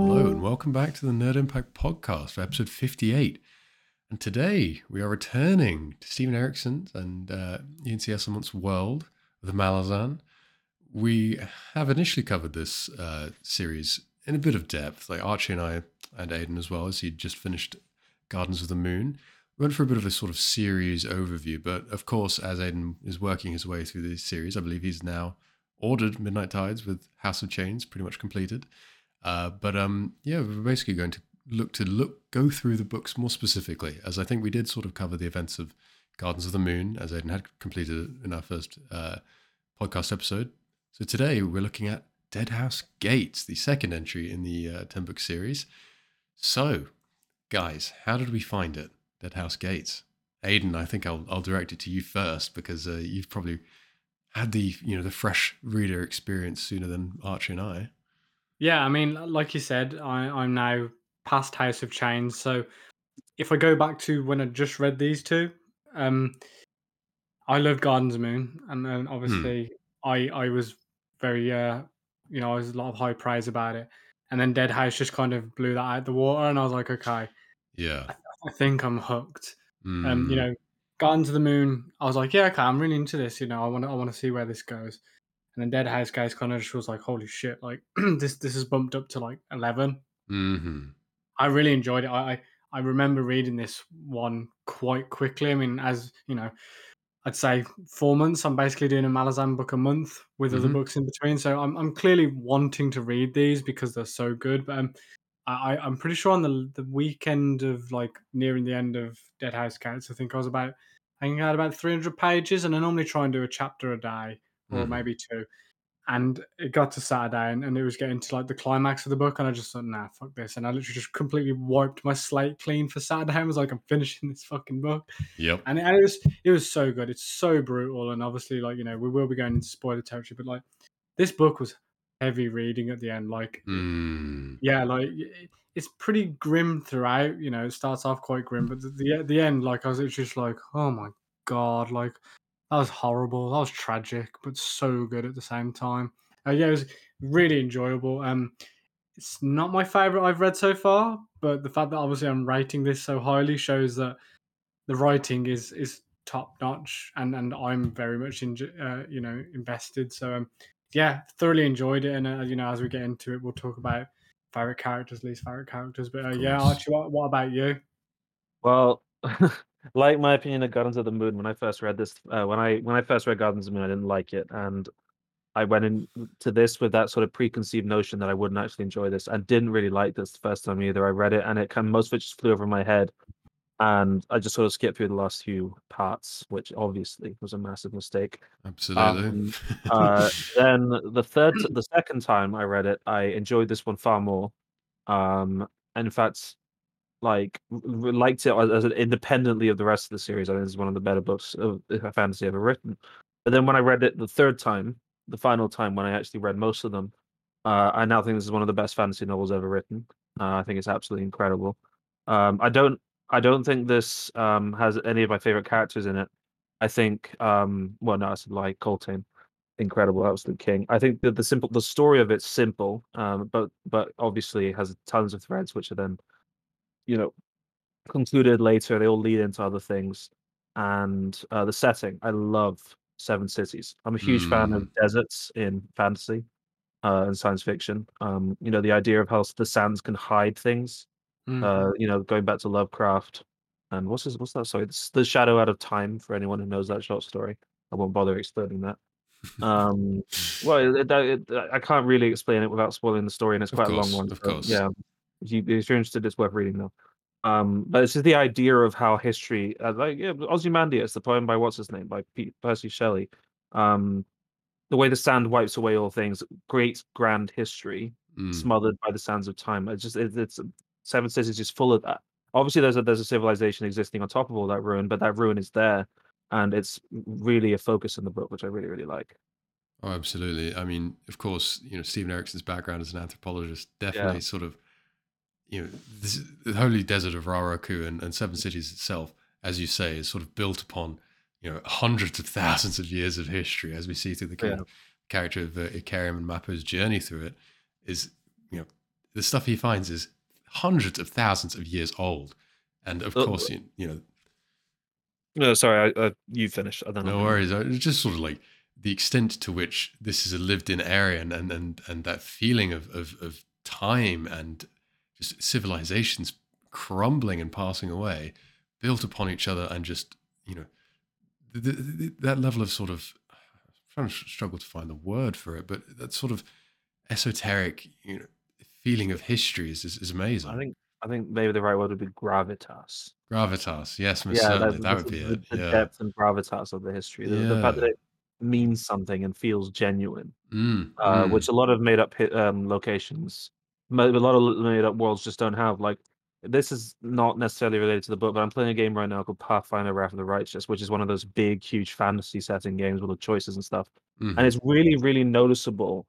Hello, and welcome back to the Nerd Impact Podcast for episode 58. And today we are returning to Steven Erikson and uh, Ian C. Esslemont's world the Malazan. We have initially covered this uh, series in a bit of depth, like Archie and I, and Aidan as well, as he'd just finished Gardens of the Moon. We went for a bit of a sort of series overview, but of course, as Aidan is working his way through this series, I believe he's now ordered Midnight Tides with House of Chains pretty much completed. Uh, but um, yeah, we're basically going to look to look go through the books more specifically, as I think we did sort of cover the events of Gardens of the Moon, as Aidan had completed in our first uh, podcast episode. So today we're looking at Deadhouse Gates, the second entry in the uh, ten book series. So, guys, how did we find it? Deadhouse Gates. Aidan, I think I'll I'll direct it to you first because uh, you've probably had the you know the fresh reader experience sooner than Archie and I. Yeah, I mean, like you said, I, I'm now past House of Chains. So if I go back to when I just read these two, um, I love Gardens Moon, and then obviously I I was very uh you know I was a lot of high praise about it, and then Dead House just kind of blew that out the water, and I was like, okay, Yeah. I, think I'm hooked. Um, Mm. you know, Gardens of the Moon, I was like, yeah, okay, I'm really into this. You know, I want to I want to see where this goes. And then Dead House guys kind of just was like, holy shit, like this this is bumped up to like eleven. hmm I really enjoyed it. I, I I remember reading this one quite quickly. I mean, as you know, I'd say four months. I'm basically doing a Malazan book a month with other Mhm. books in between. So I'm I'm clearly wanting to read these because they're so good. But um, I I'm pretty sure on the the weekend of like nearing the end of Dead House Gates, I think I was about I think I had about 300 pages, and I normally try and do a chapter a day or Mhm. maybe two. And it got to Saturday, and, and it was getting to like the climax of the book, and I just thought, nah, fuck this. And I literally just completely wiped my slate clean for Saturday. I was like, I'm finishing this fucking book Yep. and it, and it was it was so good. It's so brutal, and obviously, like you know, we will be going into spoiler territory, but like this book was heavy reading at the end. Like, Mm. yeah, like it's pretty grim throughout. You know, it starts off quite grim, but the the, the end, like I was just like, oh my god, like that was horrible. That was tragic, but so good at the same time. Uh, yeah, it was really enjoyable. Um, it's not my favorite I've read so far, but the fact that obviously I'm rating this so highly shows that the writing is is top notch, and and I'm very much in, uh, you know invested. So um, yeah, thoroughly enjoyed it, and uh, you know as we get into it, we'll talk about favorite characters, least favorite characters. But uh, yeah, course. Archie, what, what about you? Well, like my opinion of Gardens of the Moon, when I first read this, uh, when I when I first read Gardens of the Moon, I didn't like it, and I went into this with that sort of preconceived notion that I wouldn't actually enjoy this, and didn't really like this the first time either. I read it, and it kind of most of it just flew over my head, and I just sort of skipped through the last few parts, which obviously was a massive mistake. Absolutely. Um, uh, then the third, the second time I read it, I enjoyed this one far more. Um, and in fact, like liked it as, as independently of the rest of the series. I think it's one of the better books of fantasy ever written. But then when I read it the third time, the final time when I actually read most of them, uh, I now think this is one of the best fantasy novels ever written. Uh, I think it's absolutely incredible. Um, I don't, I don't think this um, has any of my favorite characters in it. I think, um, well, no, I said like Coltaine, incredible, absolute king. I think that the simple, the story of it's simple, um, but but obviously it has tons of threads which are then, you know, concluded later. They all lead into other things, and uh, the setting. I love Seven Cities. I'm a huge fan of deserts in fantasy uh, and science fiction. Um, you know, the idea of how the sands can hide things. Mm. Uh, you know, going back to Lovecraft, and what's his, what's that? Sorry, it's the Shadow Out of Time. For anyone who knows that short story, I won't bother explaining that. Um, well, it, it, it, I can't really explain it without spoiling the story, and it's quite a long one. of course. yeah. If, you, if you're interested, it's worth reading though. Um, but this is the idea of how history, uh, like yeah, Ozymandias, the poem by what's his name by Pete, Percy Shelley. Um, the way the sand wipes away all things, great grand history Mm. smothered by the sands of time. It's just it, it's Seven Cities is just full of that. Obviously, there's a there's a civilization existing on top of all that ruin, but that ruin is there, and it's really a focus in the book, which I really really like. Oh, absolutely. I mean, of course, you know, Steven Erikson's background as an anthropologist definitely sort of, you know, this, the holy desert of Raraku and, and Seven Cities itself, as you say, is sort of built upon you know hundreds of thousands of years of history as we see through the kind Yeah. of character of uh, and Mappo's journey through it is you know the stuff he finds is hundreds of thousands of years old and of Uh, course you, you know No, sorry, I, uh, you finished. I don't no worries uh, it's just sort of like the extent to which this is a lived-in area and and and, and that feeling of, of of time and just civilizations crumbling and passing away built upon each other and just you know th th th that level of sort of I'm trying to struggle to find the word for it but that sort of esoteric you know feeling of history is is, is amazing I think I think maybe the right word would be gravitas. gravitas yes most yeah, certainly that, would be the, it the yeah depth and gravitas of the history. The, the fact that it means something and feels genuine, Mm, uh, mm. which a lot of made up um, locations, a lot of made up worlds just don't have. Like this is not necessarily related to the book, but I'm playing a game right now called Pathfinder: Wrath of the Righteous, which is one of those big, huge fantasy setting games with the choices and stuff. Mhm. and it's really really noticeable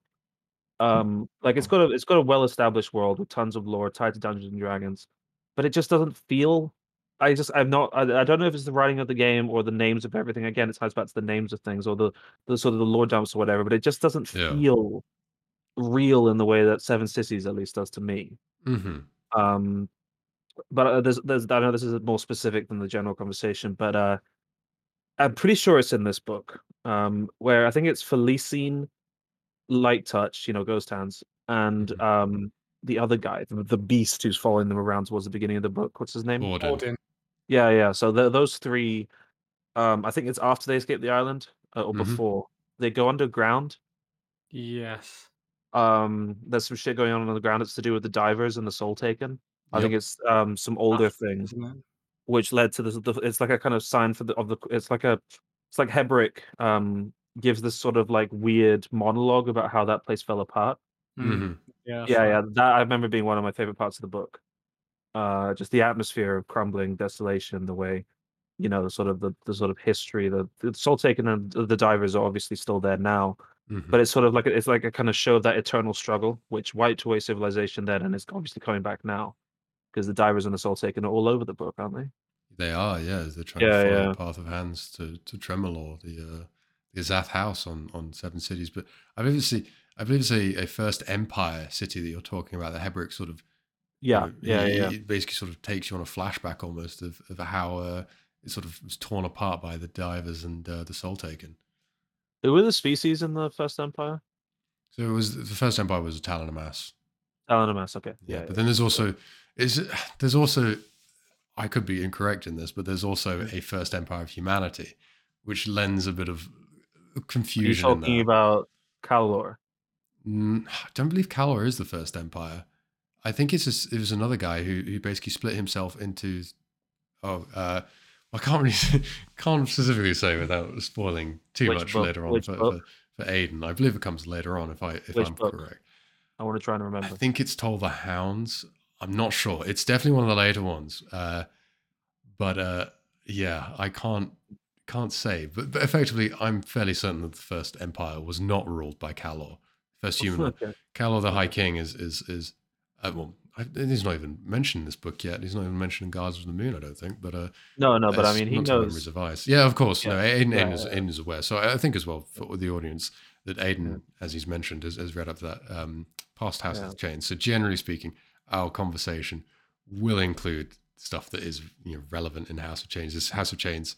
um like it's got a it's got a well established world with tons of lore tied to dungeons and dragons but it just doesn't feel i just i'm not I, I don't know if it's the writing of the game or the names of everything again it ties back to the names of things or the the sort of the lore dumps or whatever but it just doesn't Yeah. feel real in the way that seven cities at least does to me Mhm. um but uh, there's there's i know this is more specific than the general conversation but uh i'm pretty sure it's in this book um where i think it's Felisin light touch you know ghost hands and Mhm. um the other guy the, the beast who's following them around towards the beginning of the book what's his name Baudin. Odin. yeah yeah so the, those three um i think it's after they escape the island uh, or Mhm. before they go underground Yes. um there's some shit going on on the ground it's to do with the D'ivers and the Soletaken i think it's um some older After, things it? which led to this. The, it's like a kind of sign for the of the. It's like a, it's like Heboric um gives this sort of like weird monologue about how that place fell apart. Mm. Mhm. Yeah. yeah, yeah, that I remember being one of my favorite parts of the book. Uh, just the atmosphere of crumbling desolation, the way, you know, the sort of the, the sort of history. The, the Soletaken and the D'ivers are obviously still there now, Mhm. but it's sort of like it's like a kind of show of that eternal struggle, which wiped away civilization then, and it's obviously coming back now, because the D'ivers and the Soletaken are all over the book, aren't they? They are, yeah. They're trying Yeah, to follow yeah. the path of hands to to Tremorlor, the uh, the Azath house on on Seven Cities. But I believe it's a, I believe it's a, a first Empire city that you're talking about. The Heboric sort of, you Yeah, know, yeah, it, yeah. it basically sort of takes you on a flashback almost of of how uh, it sort of was torn apart by the D'ivers and uh, the Soletaken. Who were the species in the First Empire? So it was the first Empire was T'lan Imass. Talonamass, okay. Yeah, Yeah, but then there's also is there's also I could be incorrect in this, but there's also a first empire of humanity, which lends a bit of you confusion. in talking about Kallor? Mm, I don't believe Kallor is the first empire. I think it's just, it was another guy who who basically split himself into. Oh, uh, I can't really can't specifically say without spoiling too Which much book? later on Which for, for, for Aiden. I believe it comes later on if I if Which I'm book? correct. I want to try and remember. I think it's Toll the Hounds. I'm not sure. It's definitely one of the later ones. Uh, but uh, yeah, I can't can't say. But, but effectively, I'm fairly certain that the first empire was not ruled by Kallor. First human. one. Okay. Kallor the High King is is is uh, well. I, he's not even mentioned in this book yet. He's not even mentioned in Guards of the Moon, I don't think. But uh, No, no, but I mean, he not to Memories knows. of Ice. Yeah, of course. No, Yeah. Aiden, Yeah, Aiden, is, yeah, Aiden is aware. So I think as well for the audience that Aiden, as he's mentioned, has, has read up that um, past House of the Chains. So generally speaking, our conversation will include stuff that is you know relevant in House of Chains. This House of Chains,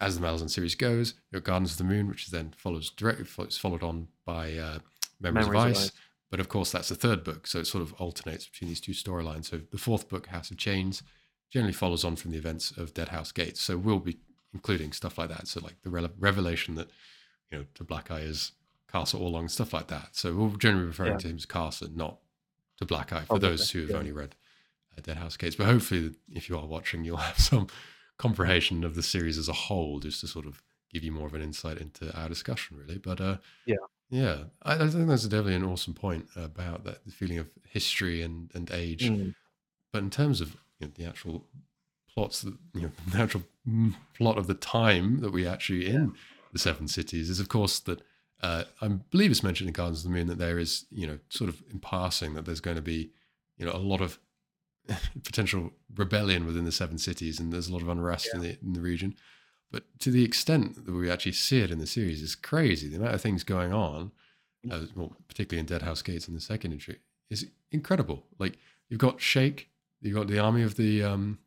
as the Malazan series goes, your Gardens of the Moon, which is then follows directly it's followed on by uh, Memories, Memories of of Ice. Ice. But of course, that's the third book, so it sort of alternates between these two storylines. So the fourth book, House of Chains, generally follows on from the events of Dead House Gates. So we'll be including stuff like that. So like the rele- revelation that you know Toblakai is Karsa all along, stuff like that. So we'll generally referring Yeah. to him as Karsa, not Toblakai, for Obviously, those who have yeah. only read uh, Dead House Gates. But hopefully, if you are watching, you'll have some comprehension of the series as a whole, just to sort of give you more of an insight into our discussion, really. But uh, Yeah. yeah, I, I think that's definitely an awesome point about that the feeling of history and and age. Mm. But in terms of you know, the actual plots, that, you know, the actual plot of the time that we actually in the Seven Cities is, of course, that uh, I believe it's mentioned in Gardens of the Moon that there is, you know, sort of in passing that there's going to be, you know, a lot of potential rebellion within the Seven Cities, and there's a lot of unrest in the in the region. But to the extent that we actually see it in the series is crazy. The amount of things going on, uh, well, particularly in Dead House Gates in the second entry, is incredible. Like you've got Sha'ik, you've got the army of the um,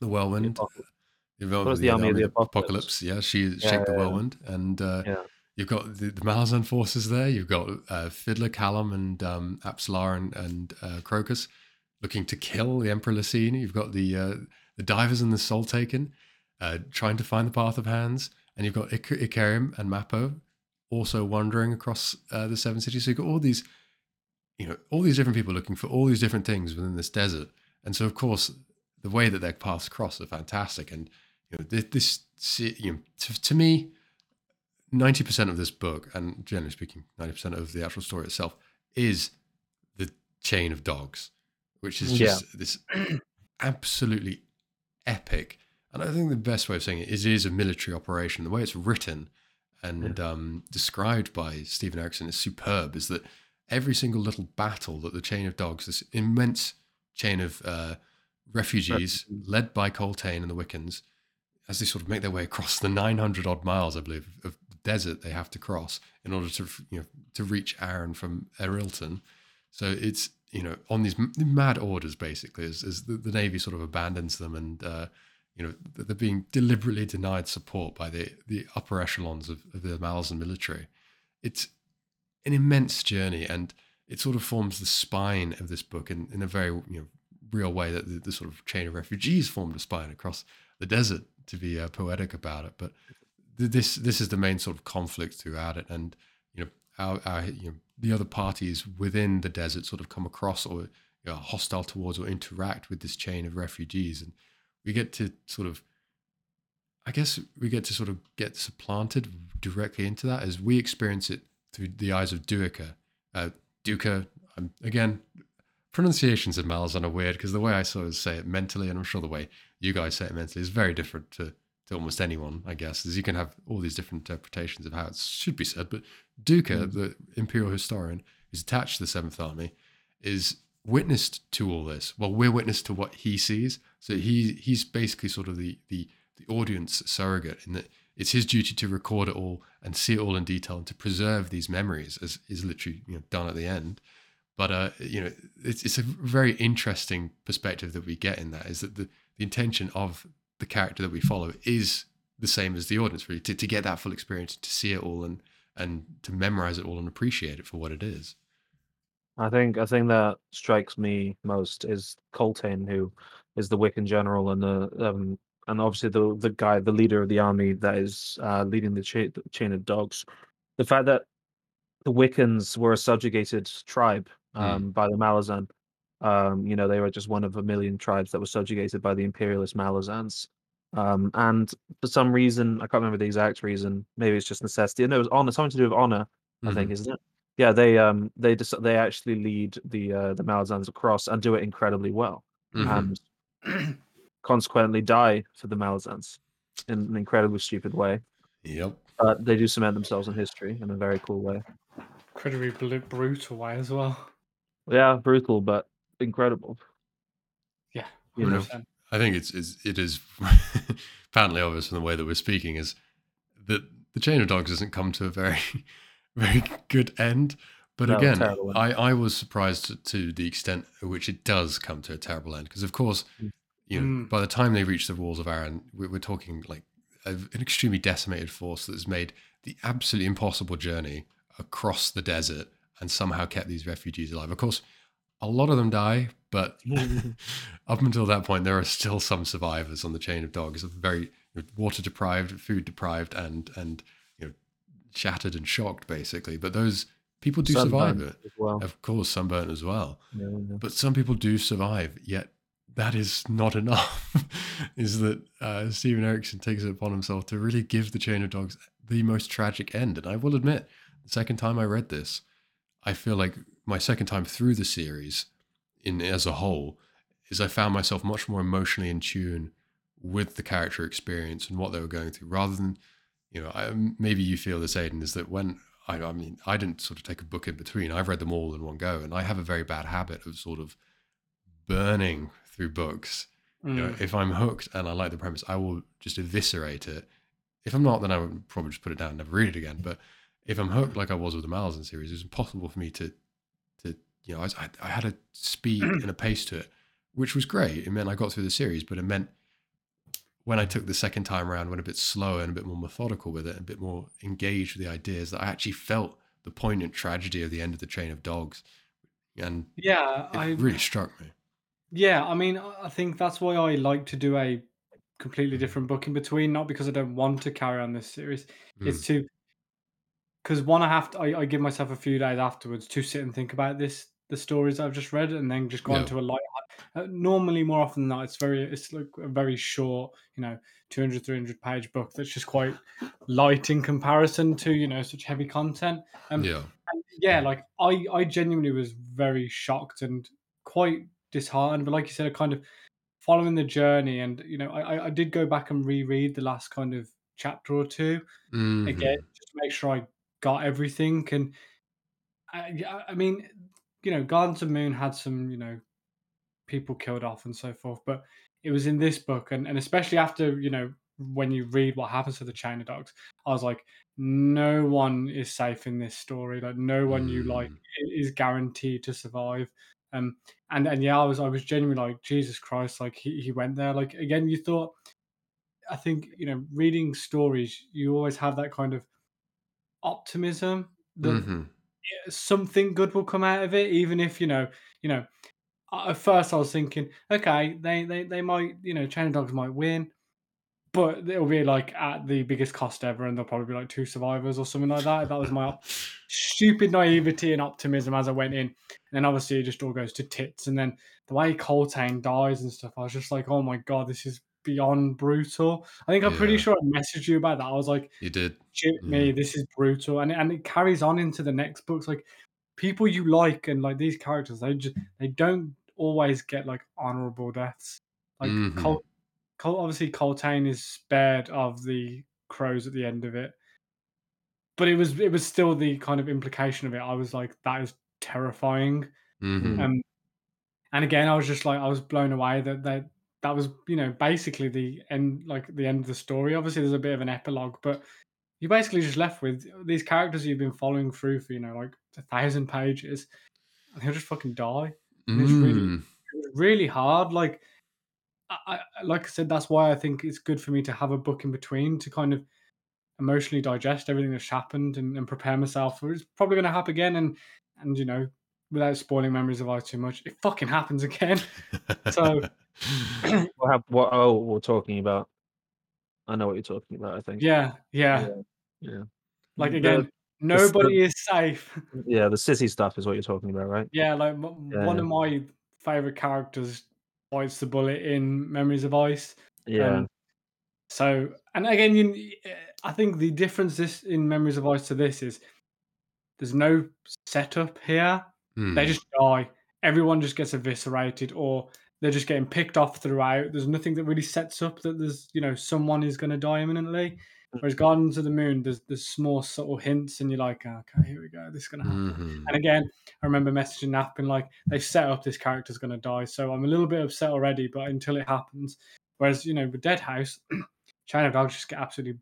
the Whirlwind. Apocalypse. You've got What was the army of the Apocalypse. Yeah, she Yeah, Sha'ik the yeah, yeah. And uh, Yeah. You've got the, the Malazan forces there. You've got uh, Fiddler, Kalam, and um, Apsalar and, and uh, Crocus looking to kill the Emperor Lysine. You've got the uh, the D'ivers and the Soletaken uh, trying to find the Path of Hands. And you've got Ik- Icarium and Mappo also wandering across uh, the Seven Cities. So you've got all these, you know, all these different people looking for all these different things within this desert. And so, of course, the way that their paths cross are fantastic. And you know, this, this you know, to, to me, ninety percent of this book, and generally speaking, ninety percent of the actual story itself, is the chain of dogs, which is just this absolutely epic. And I think the best way of saying it is it is a military operation. The way it's written and um, described by Steven Erikson is superb. Is that every single little battle that the chain of dogs, this immense chain of uh, refugees Refugees. led by Coltaine and the Wickans, as they sort of make their way across the 900 odd miles, I believe, of desert they have to cross in order to you know to reach Aren from Erilton. So it's you know on these mad orders basically as, as the, the navy sort of abandons them and uh, you know they're being deliberately denied support by the the upper echelons of, of the Malazan military. It's an immense journey and it sort of forms the spine of this book in, in a very you know real way that the, the sort of chain of refugees formed a spine across the desert to be uh, poetic about it but th- this this is the main sort of conflict throughout it and our you know the other parties within the desert sort of come across or you know, hostile towards or interact with this chain of refugees and we get to sort of i guess we get to sort of get supplanted directly into that as we experience it through the eyes of duica uh, duca um, again pronunciations of malazan are weird because the way i sort of say it mentally and i'm sure the way you guys say it mentally is very different to to almost anyone, I guess, as you can have all these different interpretations of how it should be said. But Duca, the imperial historian who's attached to the Seventh Army, is witnessed to all this. Well, we're witness to what he sees. So he he's basically sort of the the the audience surrogate in that it's his duty to record it all and see it all in detail and to preserve these memories, as is literally you know done at the end. But uh, you know, it's it's a very interesting perspective that we get in that is that the the intention of the character that we follow is the same as the audience really to, to get that full experience to see it all and and to memorize it all and appreciate it for what it is I think I think that strikes me most is Coltaine, who is the Wickan general and the um, and obviously the the guy, the leader of the army that is uh, leading the, cha- chain of dogs. The fact that the Wickans were a subjugated tribe Hmm. um, by the Malazan. Um, you know, they were just one of a million tribes that were subjugated by the imperialist Malazans. Um, and for some reason, I can't remember the exact reason. Maybe it's just necessity. No, it was honor, something to do with honor. I think, isn't it? Yeah, they um they just they actually lead the uh, the Malazans across and do it incredibly well, Mhm. and consequently die for the Malazans in an incredibly stupid way. yep But they do cement themselves in history in a very cool way. Incredibly blu- brutal way as well. Yeah, brutal but incredible. Yeah, You know. 100%. I think it's, it's it is patently obvious from the way that we're speaking is that the chain of dogs doesn't come to a very very good end but No, again i i was surprised to, to the extent at which it does come to a terrible end because of course Mm. you know Mm. by the time they reach the walls of Aren, we- we're talking like a, an extremely decimated force that has made the absolutely impossible journey across the desert and somehow kept these refugees alive. Of course, a lot of them die, but up until that point, there are still some survivors on the chain of dogs, very water deprived, food deprived, and and you know shattered and shocked basically. But those people do survive Sunburn it. as well. Of course, sunburnt as well. Yeah, yeah. But some people do survive, yet that is not enough. is that uh, Steven Erikson takes it upon himself to really give the Chain of Dogs the most tragic end? And I will admit, the second time I read this, I feel like my second time through the series, in as a whole, is I found myself much more emotionally in tune with the character experience and what they were going through, rather than, you know, I, maybe you feel this, Aiden, is that when I, I mean, I didn't sort of take a book in between. I've read them all in one go, and I have a very bad habit of sort of burning through books. You know, Mm. if I'm hooked and I like the premise, I will just eviscerate it if I'm not, then I would probably just put it down and never read it again. But if I'm hooked like I was with the Malazan series, it's impossible for me to you know I, I had a speed and a pace to it, which was great. It meant I got through the series, but it meant when I took the second time around, went a bit slower and a bit more methodical with it, and a bit more engaged with the ideas, that I actually felt the poignant tragedy of the end of the chain of dogs, and yeah, it I really struck me. yeah, I mean, I think that's why I like to do a completely different book in between, not because I don't want to carry on this series. It's Mm. to because one, I have to, I, I give myself a few days afterwards to sit and think about this, the stories I've just read, and then just gone Yeah. to a light. Uh, normally, more often than not, it's very, it's like a very short, you know, 200, 300 page book that's just quite light in comparison to, you know, such heavy content. Um, Yeah. and yeah, like I, I genuinely was very shocked and quite disheartened. But like you said, I kind of following the journey, and you know, I, I- did go back and reread the last kind of chapter or two Mhm. again just to make sure I got everything. And I, yeah, I mean, you know, Gardens of Moon had some, you know, people killed off and so forth, but it was in this book, and, and especially after, you know, when you read what happens to the China dogs, I was like, no one is safe in this story. Like, no one you like Mm. is guaranteed to survive. Um, and and yeah, I was I was genuinely like, Jesus Christ, like he, he went there. Like again, you thought, I think you know, reading stories, you always have that kind of optimism that Mhm. Uh, something good will come out of it, even if you know, you know. At first, I was thinking, okay, they they they might, you know, China Dogs might win, but it'll be like at the biggest cost ever, and there'll probably be like two survivors or something like that. That was my stupid naivety and optimism as I went in. And then obviously it just all goes to tits. And then the way Coltaine dies and stuff, I was just like, oh my god, this is beyond brutal. I think I'm pretty sure I messaged you about that. I was like, You did. shit me, this is brutal. And and it carries on into the next books. Like people you like and like these characters, they just they don't always get like honorable deaths. Like Mhm. Col- Col- obviously Coltaine is spared of the crows at the end of it. But it was it was still the kind of implication of it. I was like, that is terrifying. Mhm. Um and again I was just like I was blown away that that that was, you know, basically the end like the end of the story. Obviously there's a bit of an epilogue, but you're basically just left with these characters you've been following through for, you know, like a thousand pages, and they'll just fucking die. And it's really Mm. really hard. Like I, I like I said, that's why I think it's good for me to have a book in between to kind of emotionally digest everything that's happened and, and prepare myself for it's probably going to happen again. And and you know, without spoiling memories of ours too much, it fucking happens again. So What, hap- what? Oh, we're talking about. I know what you're talking about. I think. yeah, yeah. Yeah. Yeah. Like again, the- nobody is safe. Yeah, the sissy stuff is what you're talking about, right? Yeah, like m- one of my favorite characters bites the bullet in Memories of Ice. Yeah. Um, so, and again, you, I think the difference this in Memories of Ice to this is there's no setup here. They Mm. just die. Everyone just gets eviscerated, or they're just getting picked off throughout. There's nothing that really sets up that there's you know someone is going to die imminently. Whereas Gardens of the Moon, there's there's small subtle hints, and you're like, okay, here we go, this is going to happen. Mhm. And again, I remember messaging Nap and like they've set up this character's going to die, so I'm a little bit upset already. But until it happens, whereas you know with Dead House, China Dogs just get absolutely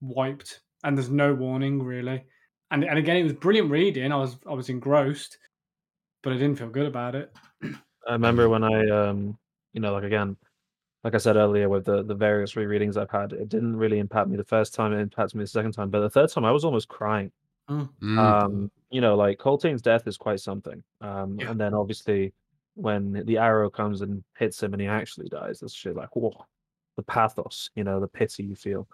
wiped, and there's no warning really. And and again, it was brilliant reading. I was I was engrossed, but I didn't feel good about it. I remember when I, um, you know, like again, like I said earlier, with the the various rereadings I've had, it didn't really impact me the first time. It impacted me the second time, but the third time, I was almost crying. Mm. Um, you know, like Coltaine's death is quite something. Um, Yeah. and then obviously when the arrow comes and hits him and he actually dies, that's shit like whoa, the pathos, you know, the pity you feel,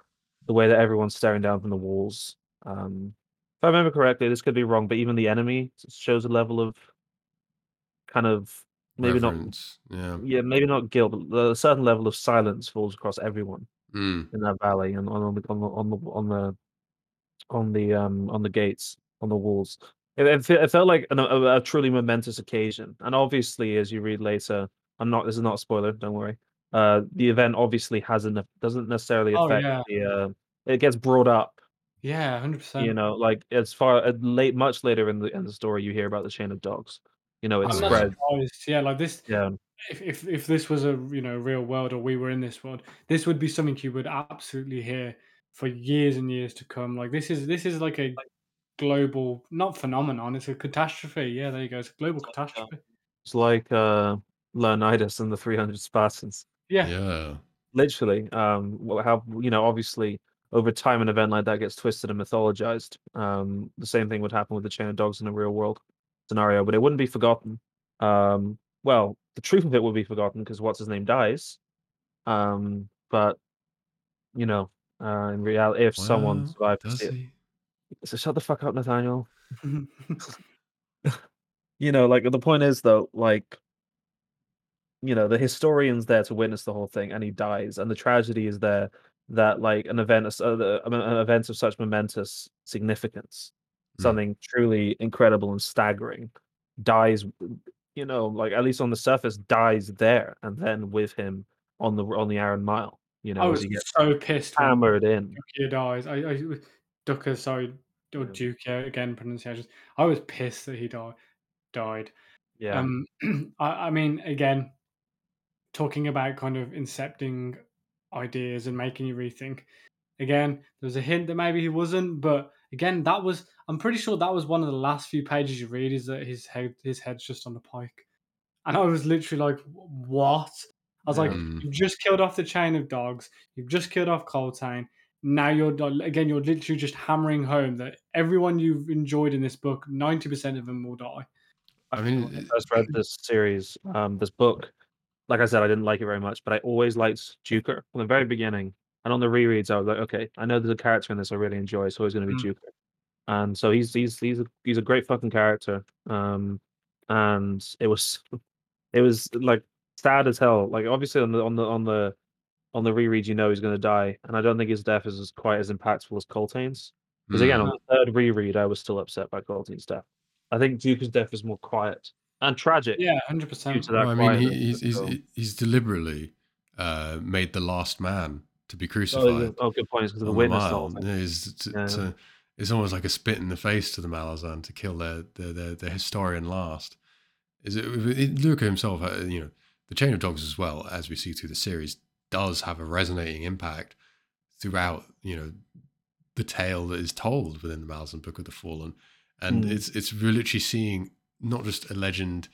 the way that everyone's staring down from the walls. Um, if I remember correctly, this could be wrong, but even the enemy shows a level of kind of maybe not Yeah. yeah, maybe not guilt, but a certain level of silence falls across everyone Mm. in that valley and on, on the on the on the on the on the um on the gates on the walls. It, it, it felt like an, a, a truly momentous occasion, and obviously, as you read later, I'm not. This is not a spoiler. Don't worry. Uh, the event obviously hasn't doesn't necessarily affect Oh, yeah. the. Uh, it gets brought up, Yeah, hundred percent. you know, like as far uh, late, much later in the in the story, you hear about the chain of dogs. You know, it I'm yeah. spreads. Yeah, like this. Yeah, If, if if this was a you know real world or we were in this world, this would be something you would absolutely hear for years and years to come. Like this is this is like a global not phenomenon. It's a catastrophe. Yeah, there you go. It's a global catastrophe. It's like uh, Leonidas and the 300 Spartans. Yeah, Yeah. Literally, um, well, how you know, obviously, over time, an event like that gets twisted and mythologized. Um, the same thing would happen with the chain of dogs in the real world scenario, but it wouldn't be forgotten. Um, well, the truth of it would be forgotten because what's his name dies. Um, but you know, uh, in reality, if someone Well, survived to see it, he? so shut the fuck up, Nathaniel. You know, like the point is though, like you know, the historian's there to witness the whole thing, and he dies, and the tragedy is there that like an event, of- uh, an event of such momentous significance. Something truly incredible and staggering, dies. You know, like at least on the surface, dies there, and then with him on the on the Iron Mile. You know, I was he so pissed hammered in. Dukia dies. I, I Duka, sorry, or Yeah. Dukia again pronunciations. I was pissed that he died. Died. Yeah, Um, I, I mean, again, talking about kind of incepting ideas and making you rethink. Again, there's a hint that maybe he wasn't, but again, that was. I'm pretty sure that was one of the last few pages you read. Is that his head, his head's just on the pike, and I was literally like, "What?" I was like, Mm. "You've just killed off the chain of dogs. You've just killed off Coltaine. Now you're again, you're literally just hammering home that everyone you've enjoyed in this book, ninety percent of them will die." I mean, feel when I it- first read this series, um, this book, like I said, I didn't like it very much, but I always liked Juker from the very beginning. And on the rereads, I was like, okay, I know there's a character in this I really enjoy, so he's going to be Mm. And so he's he's he's a, he's a great fucking character. Um, and it was it was like sad as hell. Like obviously on the on the on the on the reread, you know he's going to die, and I don't think his death is as quite as impactful as Coltaine's. Because again, Mm. on the third reread, I was still upset by Coltaine's death. I think Juker's death is more quiet and tragic. Yeah, hundred percent. that I mean, he, he's he's he's deliberately uh, made the last man to be Oh, crucified. yeah. oh, good point. Because of the witness. the and mile. that. Yeah, it's, to, Yeah. it's almost like a spit in the face to the Malazan to kill their their, their, their historian last. Is it, it Luca himself? uh, You know, the chain of dogs as well as we see through the series does have a resonating impact throughout. You know, the tale that is told within the Malazan Book of the Fallen, and Mm. it's it's we're literally seeing not just a legend.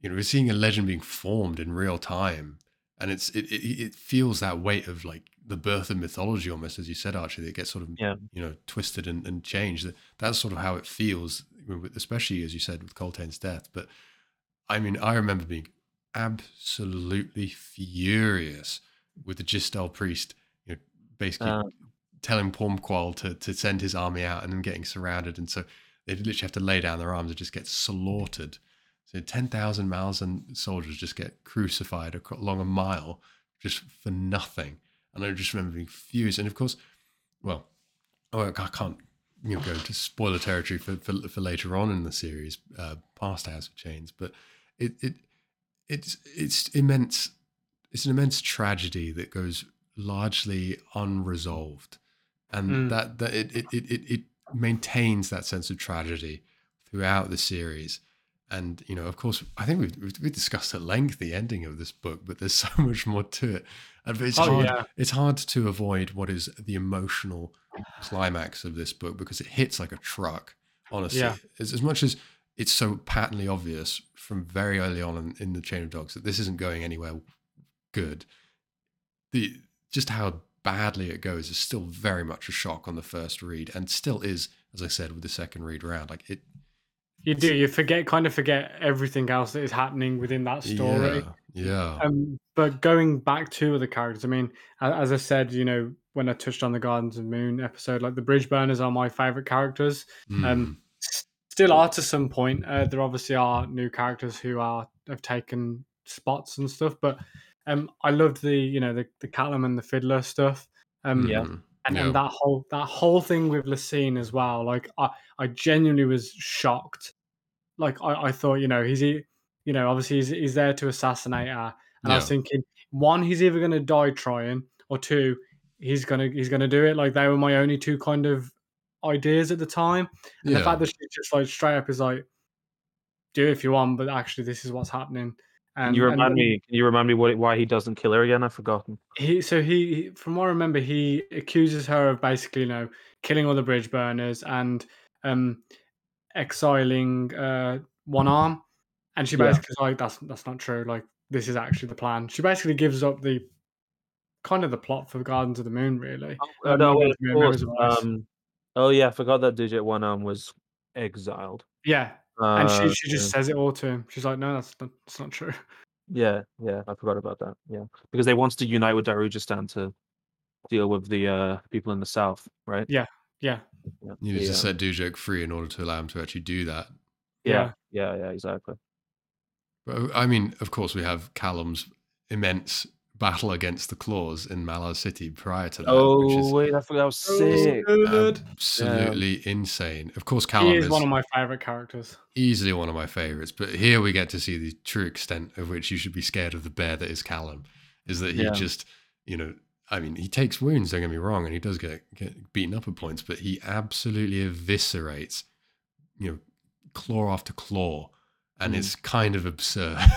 You know, we're seeing a legend being formed in real time and it's it, it it feels that weight of like the birth of mythology almost as you said archie that it gets sort of Yeah. you know twisted and, and changed That- that's sort of how it feels especially as you said with coltaine's death but i mean i remember being absolutely furious with the gistel priest you know basically Uh. telling Pormqual to to send his army out and then getting surrounded and so they literally have to lay down their arms and just get slaughtered so 10,000 miles and soldiers just get crucified along a mile just for nothing. And I just remember being furious. And of course, well, oh, I can't you know, go into spoiler territory for, for, for later on in the series, uh, past House of Chains, but it, it it's it's immense. It's an immense tragedy that goes largely unresolved, and Mm. that that it it, it it it maintains that sense of tragedy throughout the series and you know of course i think we've, we've, we've discussed at length the ending of this book but there's so much more to it and it's Oh, hard yeah. it's hard to avoid what is the emotional climax of this book because it hits like a truck honestly Yeah. as, as much as it's so patently obvious from very early on in, in the chain of dogs that this isn't going anywhere good the just how badly it goes is still very much a shock on the first read and still is as i said with the second read round like it You do. You forget, kind of forget everything else that is happening within that story. yeah yeah Um, but going back to the characters, I mean, as I said, you know, when I touched on the Gardens of Moon episode, like the Bridge Burners are my favorite characters. Mm. Um, still are to some point. Uh, there obviously are new characters who are have taken spots and stuff, but um, I loved the you know the the Kalam and the Fiddler stuff. Um, Yeah. And, Yeah. and that whole that whole thing with Laseen as well. Like I, I genuinely was shocked. Like I, I thought, you know, he's e- you know, obviously he's, he's there to assassinate her, and I was thinking, one, he's either gonna die trying, or two, he's gonna he's gonna do it. Like they were my only two kind of ideas at the time, and the fact that she just like straight up is like, do it if you want, but actually this is what's happening. Can And you remind me? Can you remind me what, why he doesn't kill her again? I've forgotten. He so he, from what I remember, he accuses her of basically, you know, killing all the bridge burners and um exiling uh one arm. And she Yeah. basically is like, that's that's not true. Like this is actually the plan. She basically gives up the kind of the plot for Gardens of the Moon, really. Oh, no, wait, Gardens of of the Moon, course. Memories of Ice. Um, oh yeah, I forgot that Dujek One Arm was exiled. yeah, and she Uh, she just yeah. says it all to him. She's like, no, that's not, that's not true. Yeah, yeah, I forgot about that. Yeah, because they wanted to unite with Darujhistan to deal with the uh, people in the south, right? Yeah, yeah, Yeah, You need the, to um, set Dujek free in order to allow him to actually do that. yeah, yeah, yeah, exactly. But uh, I mean, of course, we have Kalam's immense battle against the claws in Malaz City prior to that, which Oh is wait, I forgot. That was sick. good. absolutely insane. Of course, Kalam He is is one of my favorite characters. easily one of my favorites, but here we get to see the true extent of which you should be scared of the bear that is Kalam. Is that he Yeah. just, you know, I mean, he takes wounds. Don't get me wrong, and he does get get beaten up at points, but he absolutely eviscerates, you know, claw after claw, and Mm. it's kind of absurd.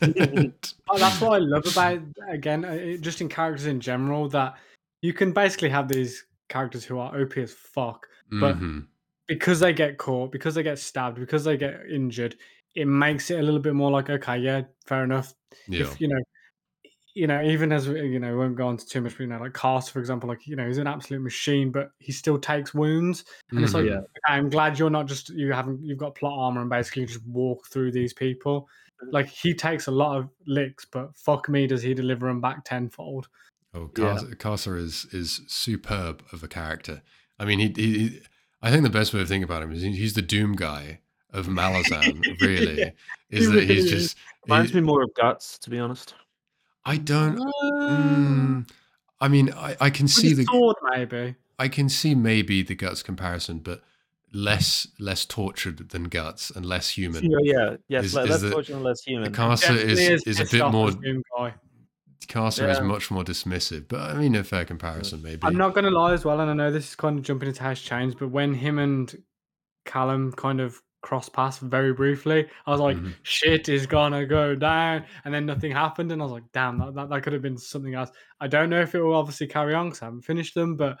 Oh, that's what I love about again, uh, just in characters in general, that you can basically have these characters who are OP as fuck, but Mhm. because they get caught, because they get stabbed, because they get injured, it makes it a little bit more like, okay, yeah, fair enough. yeah, If you know, you know, even as you know, we won't go into too much, but you know, like Cast, for example, like you know, he's an absolute machine, but he still takes wounds, and it's like. Yeah. okay, I'm glad you're not just you haven't you've got plot armor and basically just walk through these people. Mhm. Like he takes a lot of licks, but fuck me, does he deliver them back tenfold? Oh, Yeah. Karsa, Karsa is is superb of a character. I mean, he, he, he- I think the best way to think about him is he's the Doom guy of Malazan. Really, Yeah, is he that he's is. just. Reminds he- me more of Guts, to be honest. I don't. Uh, Mm, I mean, I, I can see the. sword, maybe. I can see maybe the guts comparison, but less less tortured than guts and less human. Yeah, yeah, yes, Is- le- is less tortured fortunate, less human. Karsa Definitely is is a bit more. as Doom guy. Karsa is much more dismissive, but I mean, a fair comparison maybe. I'm not gonna lie as well, and I know this is kind of jumping into house chains, but when him and Kalam kind of cross paths very briefly, I was like, Mhm. shit is gonna go down, and then nothing happened, and I was like, damn, that, that, that could have been something else. I don't know if it will obviously carry on because I haven't finished them, but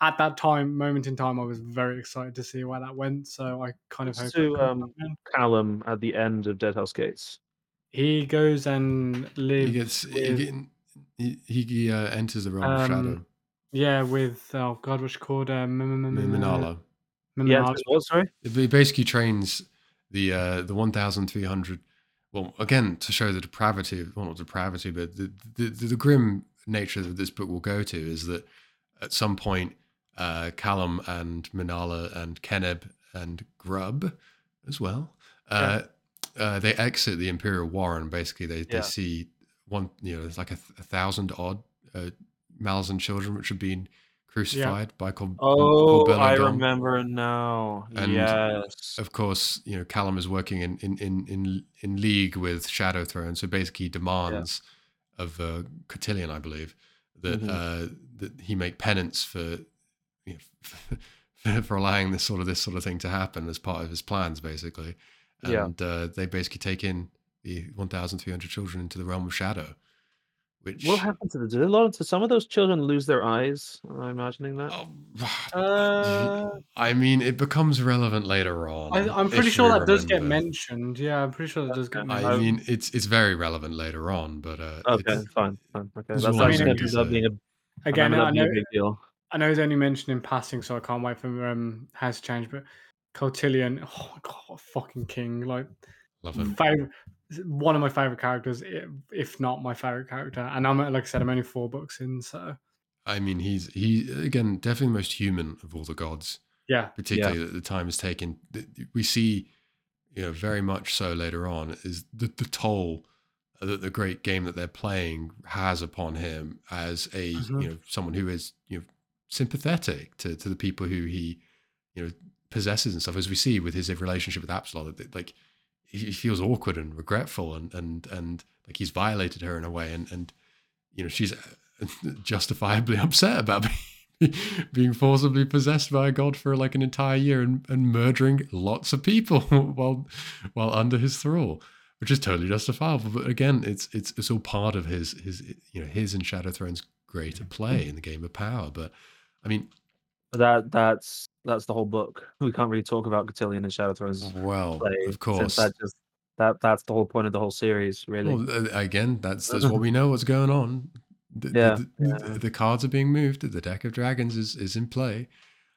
at that time, moment in time, I was very excited to see where that went. So I kind of hope to um. Kalam at the end of Dead House Gates. he goes and lives. he gets he, with- get- he, he uh, enters the realm of Um, shadow. yeah, with oh god, what's she called? Um, Minala. Yeah, Minala. It's- what? Sorry. He basically trains the uh, the one thousand three hundred. Well, again, to show the depravity, well, not depravity, but the, the the the grim nature that this book will go to is that at some point, uh, Kalam and Minala and Keneb and Grub, as well, uh, uh, they exit the Imperial Warren. Basically, they they Yeah. see one, you know, there's like a, a thousand odd uh, Malazan children which have been crucified by Col- Oh, Korbolo I Gum. remember now. And- yes. of course, you know, Kalam is working in in in in, in league with Shadowthrone, so basically he demands of uh, Cotillion, I believe, that Mhm. uh, that he make penance for, you know, for for allowing this sort of this sort of thing to happen as part of his plans, basically. Yeah. And uh, they basically take in the 1,300 children into the realm of Shadow, which What happened to the? Did a lot? Did some of those children lose their eyes? Am I imagining that? Oh, Uh, I mean, it becomes relevant later on. I, I'm pretty if sure that does get remember. mentioned. Yeah, I'm pretty sure that does get mentioned. I mean, it's it's very relevant later on, but uh, Okay, it's- fine, fine. Okay, That's that's all I that's mean, good. it's, That uh, being a, Again, I remember I that being know, a big deal. I know it's only mentioned in passing, so I can't wait for um has changed. But Cotillion, oh my god, what a fucking king! Like love him. favorite, one of my favorite characters, if not my favorite character. And I'm like I said, I'm only four books in, so I mean, he's he again definitely the most human of all the gods, yeah, particularly that the time is taken. We see, you know, very much so later on is the the toll that the great game that they're playing has upon him as a Mhm. you know someone who is you know sympathetic to to the people who he you know possesses and stuff. As we see with his relationship with Apsalar, that, like he feels awkward and regretful and and and like he's violated her in a way and and you know she's justifiably upset about being, being forcibly possessed by a god for like an entire year and, and murdering lots of people while while under his thrall which is totally justifiable. But again, it's it's it's all part of his his you know his and Shadowthrone's greater play in the game of power. But I mean, That that's that's the whole book. We can't really talk about Cotillion and Shadow Thrones well, play of course. that just that that's the whole point of the whole series, really. Well, again, that's that's what we know. What's going on? The, Yeah, the, yeah. the- cards are being moved. The deck of dragons is is in play.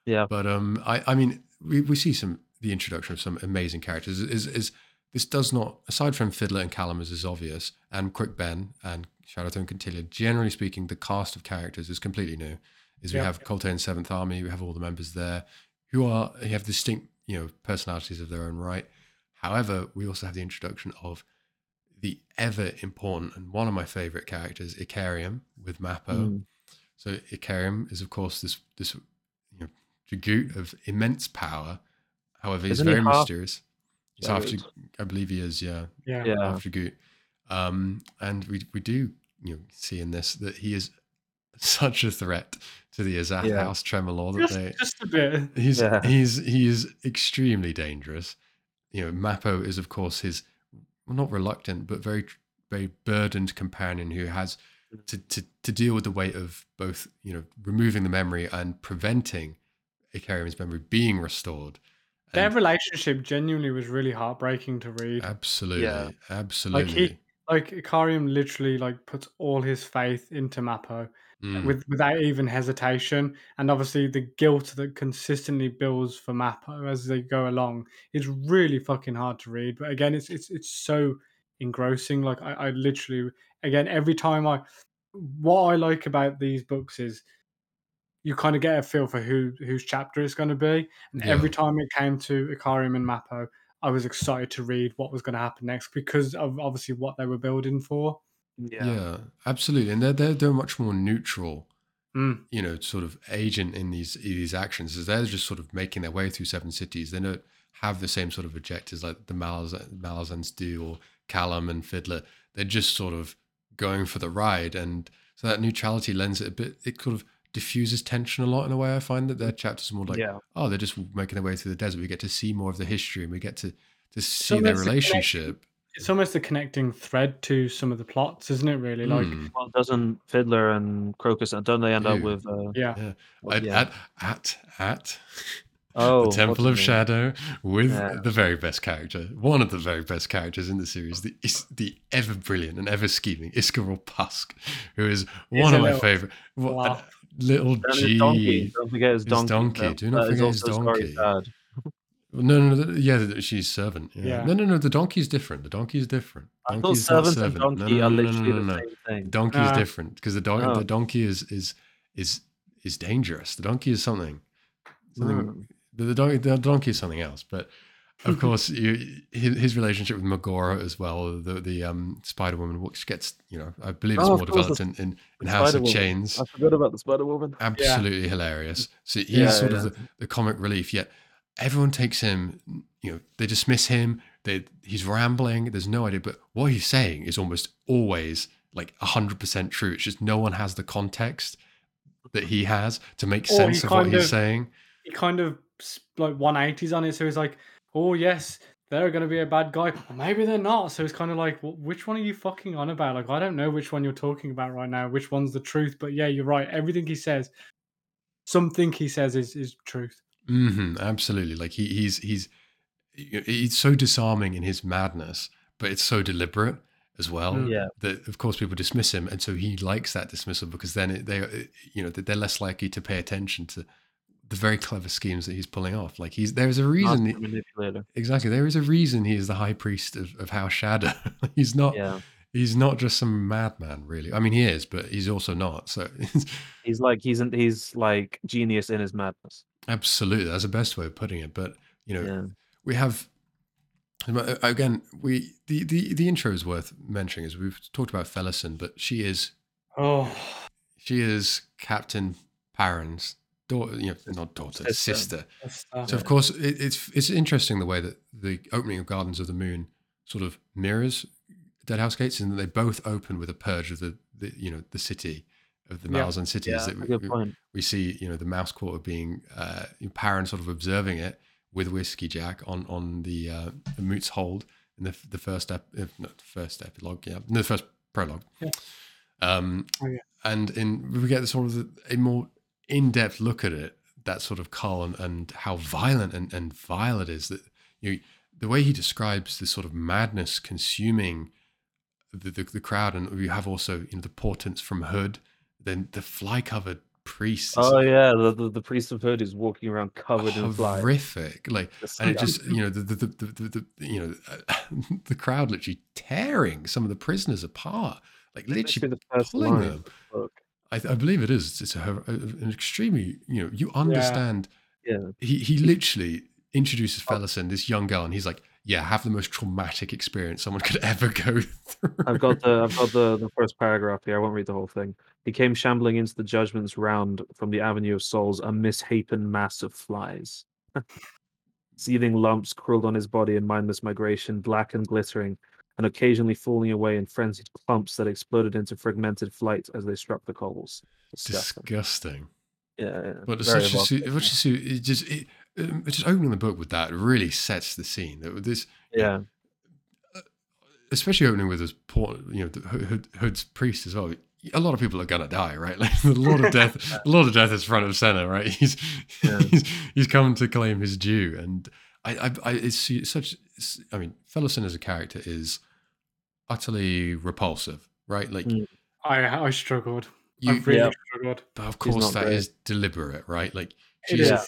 yeah, But um, I I mean, we, we see some the introduction of some amazing characters. Is is this does not aside from Fiddler and Kalam as is obvious, and Quick Ben and Shadowthrone Cotillion. Generally speaking, the cast of characters is completely new. Is we Yeah. have Coltaine's Seventh Army. We have all the members there who are who have distinct you know personalities of their own right. However, we also have the introduction of the ever important and one of my favorite characters, Icarium, with Mappo. Mm. So Icarium is, of course, this this you know, Jaghut of immense power. However, he's Isn't he very half mysterious. He's half, Jaghut? Drag- I believe he is, yeah, Yeah. yeah, half Jaghut. Um, and we we do you know see in this that he is such a threat to the Azath Yeah. House Tremor that Just, they just a bit. he's Yeah. he's he's extremely dangerous. You know, Mappo is of course his well, not reluctant but very very burdened companion who has mm. to, to to deal with the weight of both you know removing the memory and preventing Icarium's memory being restored. Their relationship genuinely was really heartbreaking to read. absolutely, absolutely. Like Icarium literally like puts all his faith into Mappo Mm, with without even hesitation, and obviously the guilt that consistently builds for Mappo as they go along is really fucking hard to read. But again, it's it's it's so engrossing. Like I, I literally again every time I what I like about these books is you kind of get a feel for who whose chapter it's going to be, and every time it came to Icarium and Mappo, I was excited to read what was going to happen next because of obviously what they were building for. Yeah. yeah, absolutely. And they're they're they're much more neutral Mm. you know, sort of agent in these these actions is they're just sort of making their way through seven cities. They don't have the same sort of objectives like the Malaz- Malazans do or Kalam and Fiddler. They're just sort of going for the ride, and so that neutrality lends it a bit. It sort of diffuses tension a lot in a way. I find that their chapters are more like, yeah, oh, they're just making their way through the desert. We get to see more of the history, and we get to to see their almost a relationship. It's almost a connecting thread to some of the plots, isn't it? Really, like Mm, Well, doesn't Fiddler and Crocus don't they end up with? Uh, yeah, yeah. well, At, yeah. at at at oh, the Temple of his? Shadow with Yeah. the very best character, one of the very best characters in the series, the the ever brilliant and ever scheming Iskaral Pust, who is He's one a of my little favorite. What, a little G. donkey. Don't forget his His donkey. donkey. Do not that is forget his also Scarry's donkey. Dad. No, no, no. Yeah, she's servant. Yeah. Yeah. No, no, no. The donkey's different. The donkey's different. I thought Donkey's not servant and donkey no, are no, no, no, literally no, no, the no. same thing. The donkey is Ah. different because the don- Oh. the donkey is is is is dangerous. The donkey is something. Something. Hmm. The, the, donkey, the donkey is something else. But of course, you, his, his relationship with Mogora as well, the the um, Spider Woman, which gets you know, I believe it's Oh, more developed the- in, in, in the House of Spider-Woman. Chains. I forgot about the Spider Woman. Absolutely hilarious. So he's Yeah, sort yeah. of the, the comic relief. Yet everyone takes him. You know, they dismiss him. They he's rambling. There's no idea, but what he's saying is almost always like hundred percent true. It's just no one has the context that he has to make Or sense of what kind he's saying. he kind of like 180s on it. So he's like, oh yes, they're going to be a bad guy. Or maybe they're not. So it's kind of like, well, which one are you fucking on about? Like, I don't know which one you're talking about right now. Which one's the truth? But yeah, you're right. Everything he says, something he says is is truth. Hmm absolutely. Like he, he's he's he's so disarming in his madness, but it's so deliberate as well. Mm. Yeah. That of course people dismiss him, and so he likes that dismissal because then it, they, you know, they're less likely to pay attention to the very clever schemes that he's pulling off. Like he's there's a reason. Exactly, there is a reason he is the high priest of, of House Shadow. he's not. Yeah. He's not just some madman, really. I mean, he is, but he's also not. So, He's like he's in, he's like genius in his madness. absolutely, that's the best way of putting it. But you know, Yeah. we have again we the the the intro is worth mentioning as we've talked about Felisin, but she is Oh, she is Captain Paran's daughter, you know, not daughter, Sister. sister. uh, So of course it, it's it's interesting the way that the opening of Gardens of the Moon sort of mirrors Dead House Gates, and they both open with a purge of the, the you know the city of the Yeah. Malazan cities. Yeah, that we, good we- point. we see you know the mouse quarter being uh Paran sort of observing it with Whiskeyjack on on the uh the moots hold in the the first ep, not the first epilogue, yeah, no, the first prologue. Yeah. Um, Oh, yeah. and in we get the sort of the, a more in depth look at it, that sort of Carl and, and how violent and, and vile it is that you know, the way he describes this sort of madness consuming the, the, the crowd, and we have also you know the portents from Hood, then the fly covered priest. Oh yeah, the, the the priest of Hood is walking around covered in flies. horrific, like and it just you know the the, the, the, the, you know the crowd literally tearing some of the prisoners apart, like literally Literally the first pulling them. of the book. I, I believe it is. It's a, an extremely you know you understand. Yeah. He he literally introduces Felisin, this young girl, and he's like, "Yeah, have the most traumatic experience someone could ever go through." I've got the I've got the, the first paragraph here. I won't read the whole thing. He came shambling into the judgment's round from the avenue of souls, a misshapen mass of flies. Seething lumps crawled on his body in mindless migration, black and glittering, and occasionally falling away in frenzied clumps that exploded into fragmented flight as they struck the cobbles. Disgusting. disgusting. Yeah, yeah. But very such a, su- such a su- it just it, um, just opening the book with that really sets the scene. That This yeah, especially opening with this poor, you know, the Hood, Hood's priest as well. A lot of people are gonna die, right? Like a lot of death, a lot of death is front of center, right? He's Yeah. he's, he's come to claim his due, and I, I, I it's such. It's, I mean, Felisin as a character is utterly repulsive, right? Like Mm. I I struggled. I you, really Yeah. struggled. but of course not that great. is deliberate, right? Like she's is. Yeah.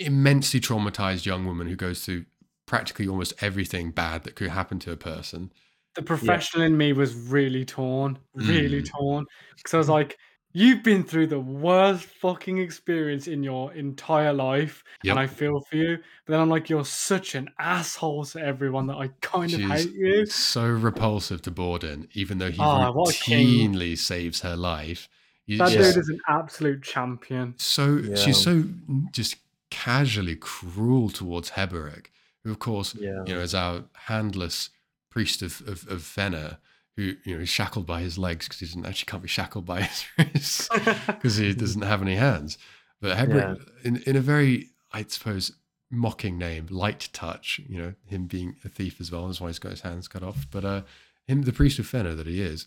immensely traumatized young woman who goes through practically almost everything bad that could happen to a person. The professional in me was really torn, really Mm. torn, because I was like, "You've been through the worst fucking experience in your entire life, Yep. and I feel for you." But then I'm like, "You're such an asshole to everyone that I kind of hate you." so repulsive to Baudin, even though he what a king. routinely saves her life. You That just- dude is an absolute champion. so Yeah. she's so just casually cruel towards Heboric, who of course yeah. you know is our handless priest of of, of Fenner, who you know is shackled by his legs because he doesn't actually can't be shackled by his wrists because he doesn't have any hands. But Heboric, in in a very I suppose mocking name, light touch, you know, him being a thief as well, that's why he's got his hands cut off. But uh, him, the priest of Fenner that he is,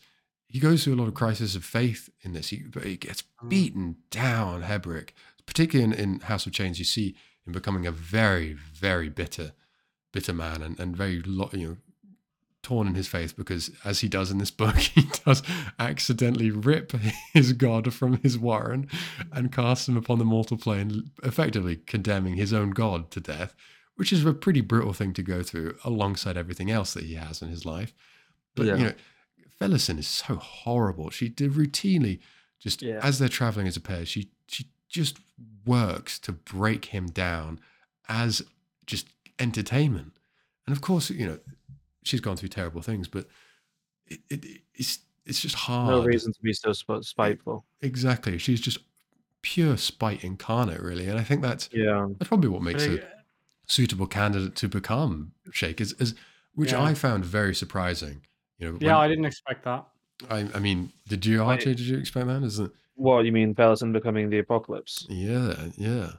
he goes through a lot of crisis of faith in this. He, but he gets Mm. beaten down, Heboric, particularly in, in House of Chains. You see him becoming a very, very bitter, bitter man, and and very you know torn in his faith because as he does in this book he does accidentally rip his god from his warren and cast him upon the mortal plane effectively condemning his own god to death which is a pretty brutal thing to go through alongside everything else that he has in his life but Yeah. you know Felisin is so horrible she did routinely just Yeah. as they're traveling as a pair she she just works to break him down as just entertainment and of course you know she's gone through terrible things, but it, it it's it's just hard. No reason to be so sp- spiteful. Exactly. She's just pure spite incarnate, really. And I think that's Yeah. that's probably what makes Really, a uh, suitable candidate to become Sha'ik, is, is which Yeah. I found very surprising. You know, yeah, I when- didn't expect that. I, I mean, did you, Wait. Archie? Did you expect that? Is it? What you mean, Felisin becoming the apocalypse? Yeah, yeah.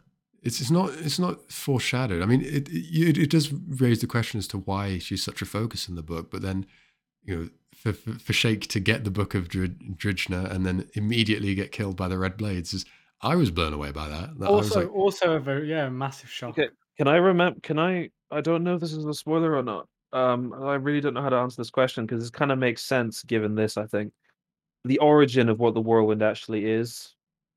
It's it's not it's not foreshadowed. I mean, it it, it does raise the question as to why she's such a focus in the book. But then, you know, for for, for Sha'ik to get the book of Drid- Dryjhna and then immediately get killed by the Red Blades is I was blown away by that. That I was Also, like, also a very yeah massive shock. Okay, can I remember? Can I? I don't know if this is a spoiler or not. Um, I really don't know how to answer this question because it kind of makes sense given this. I think the origin of what the whirlwind actually is.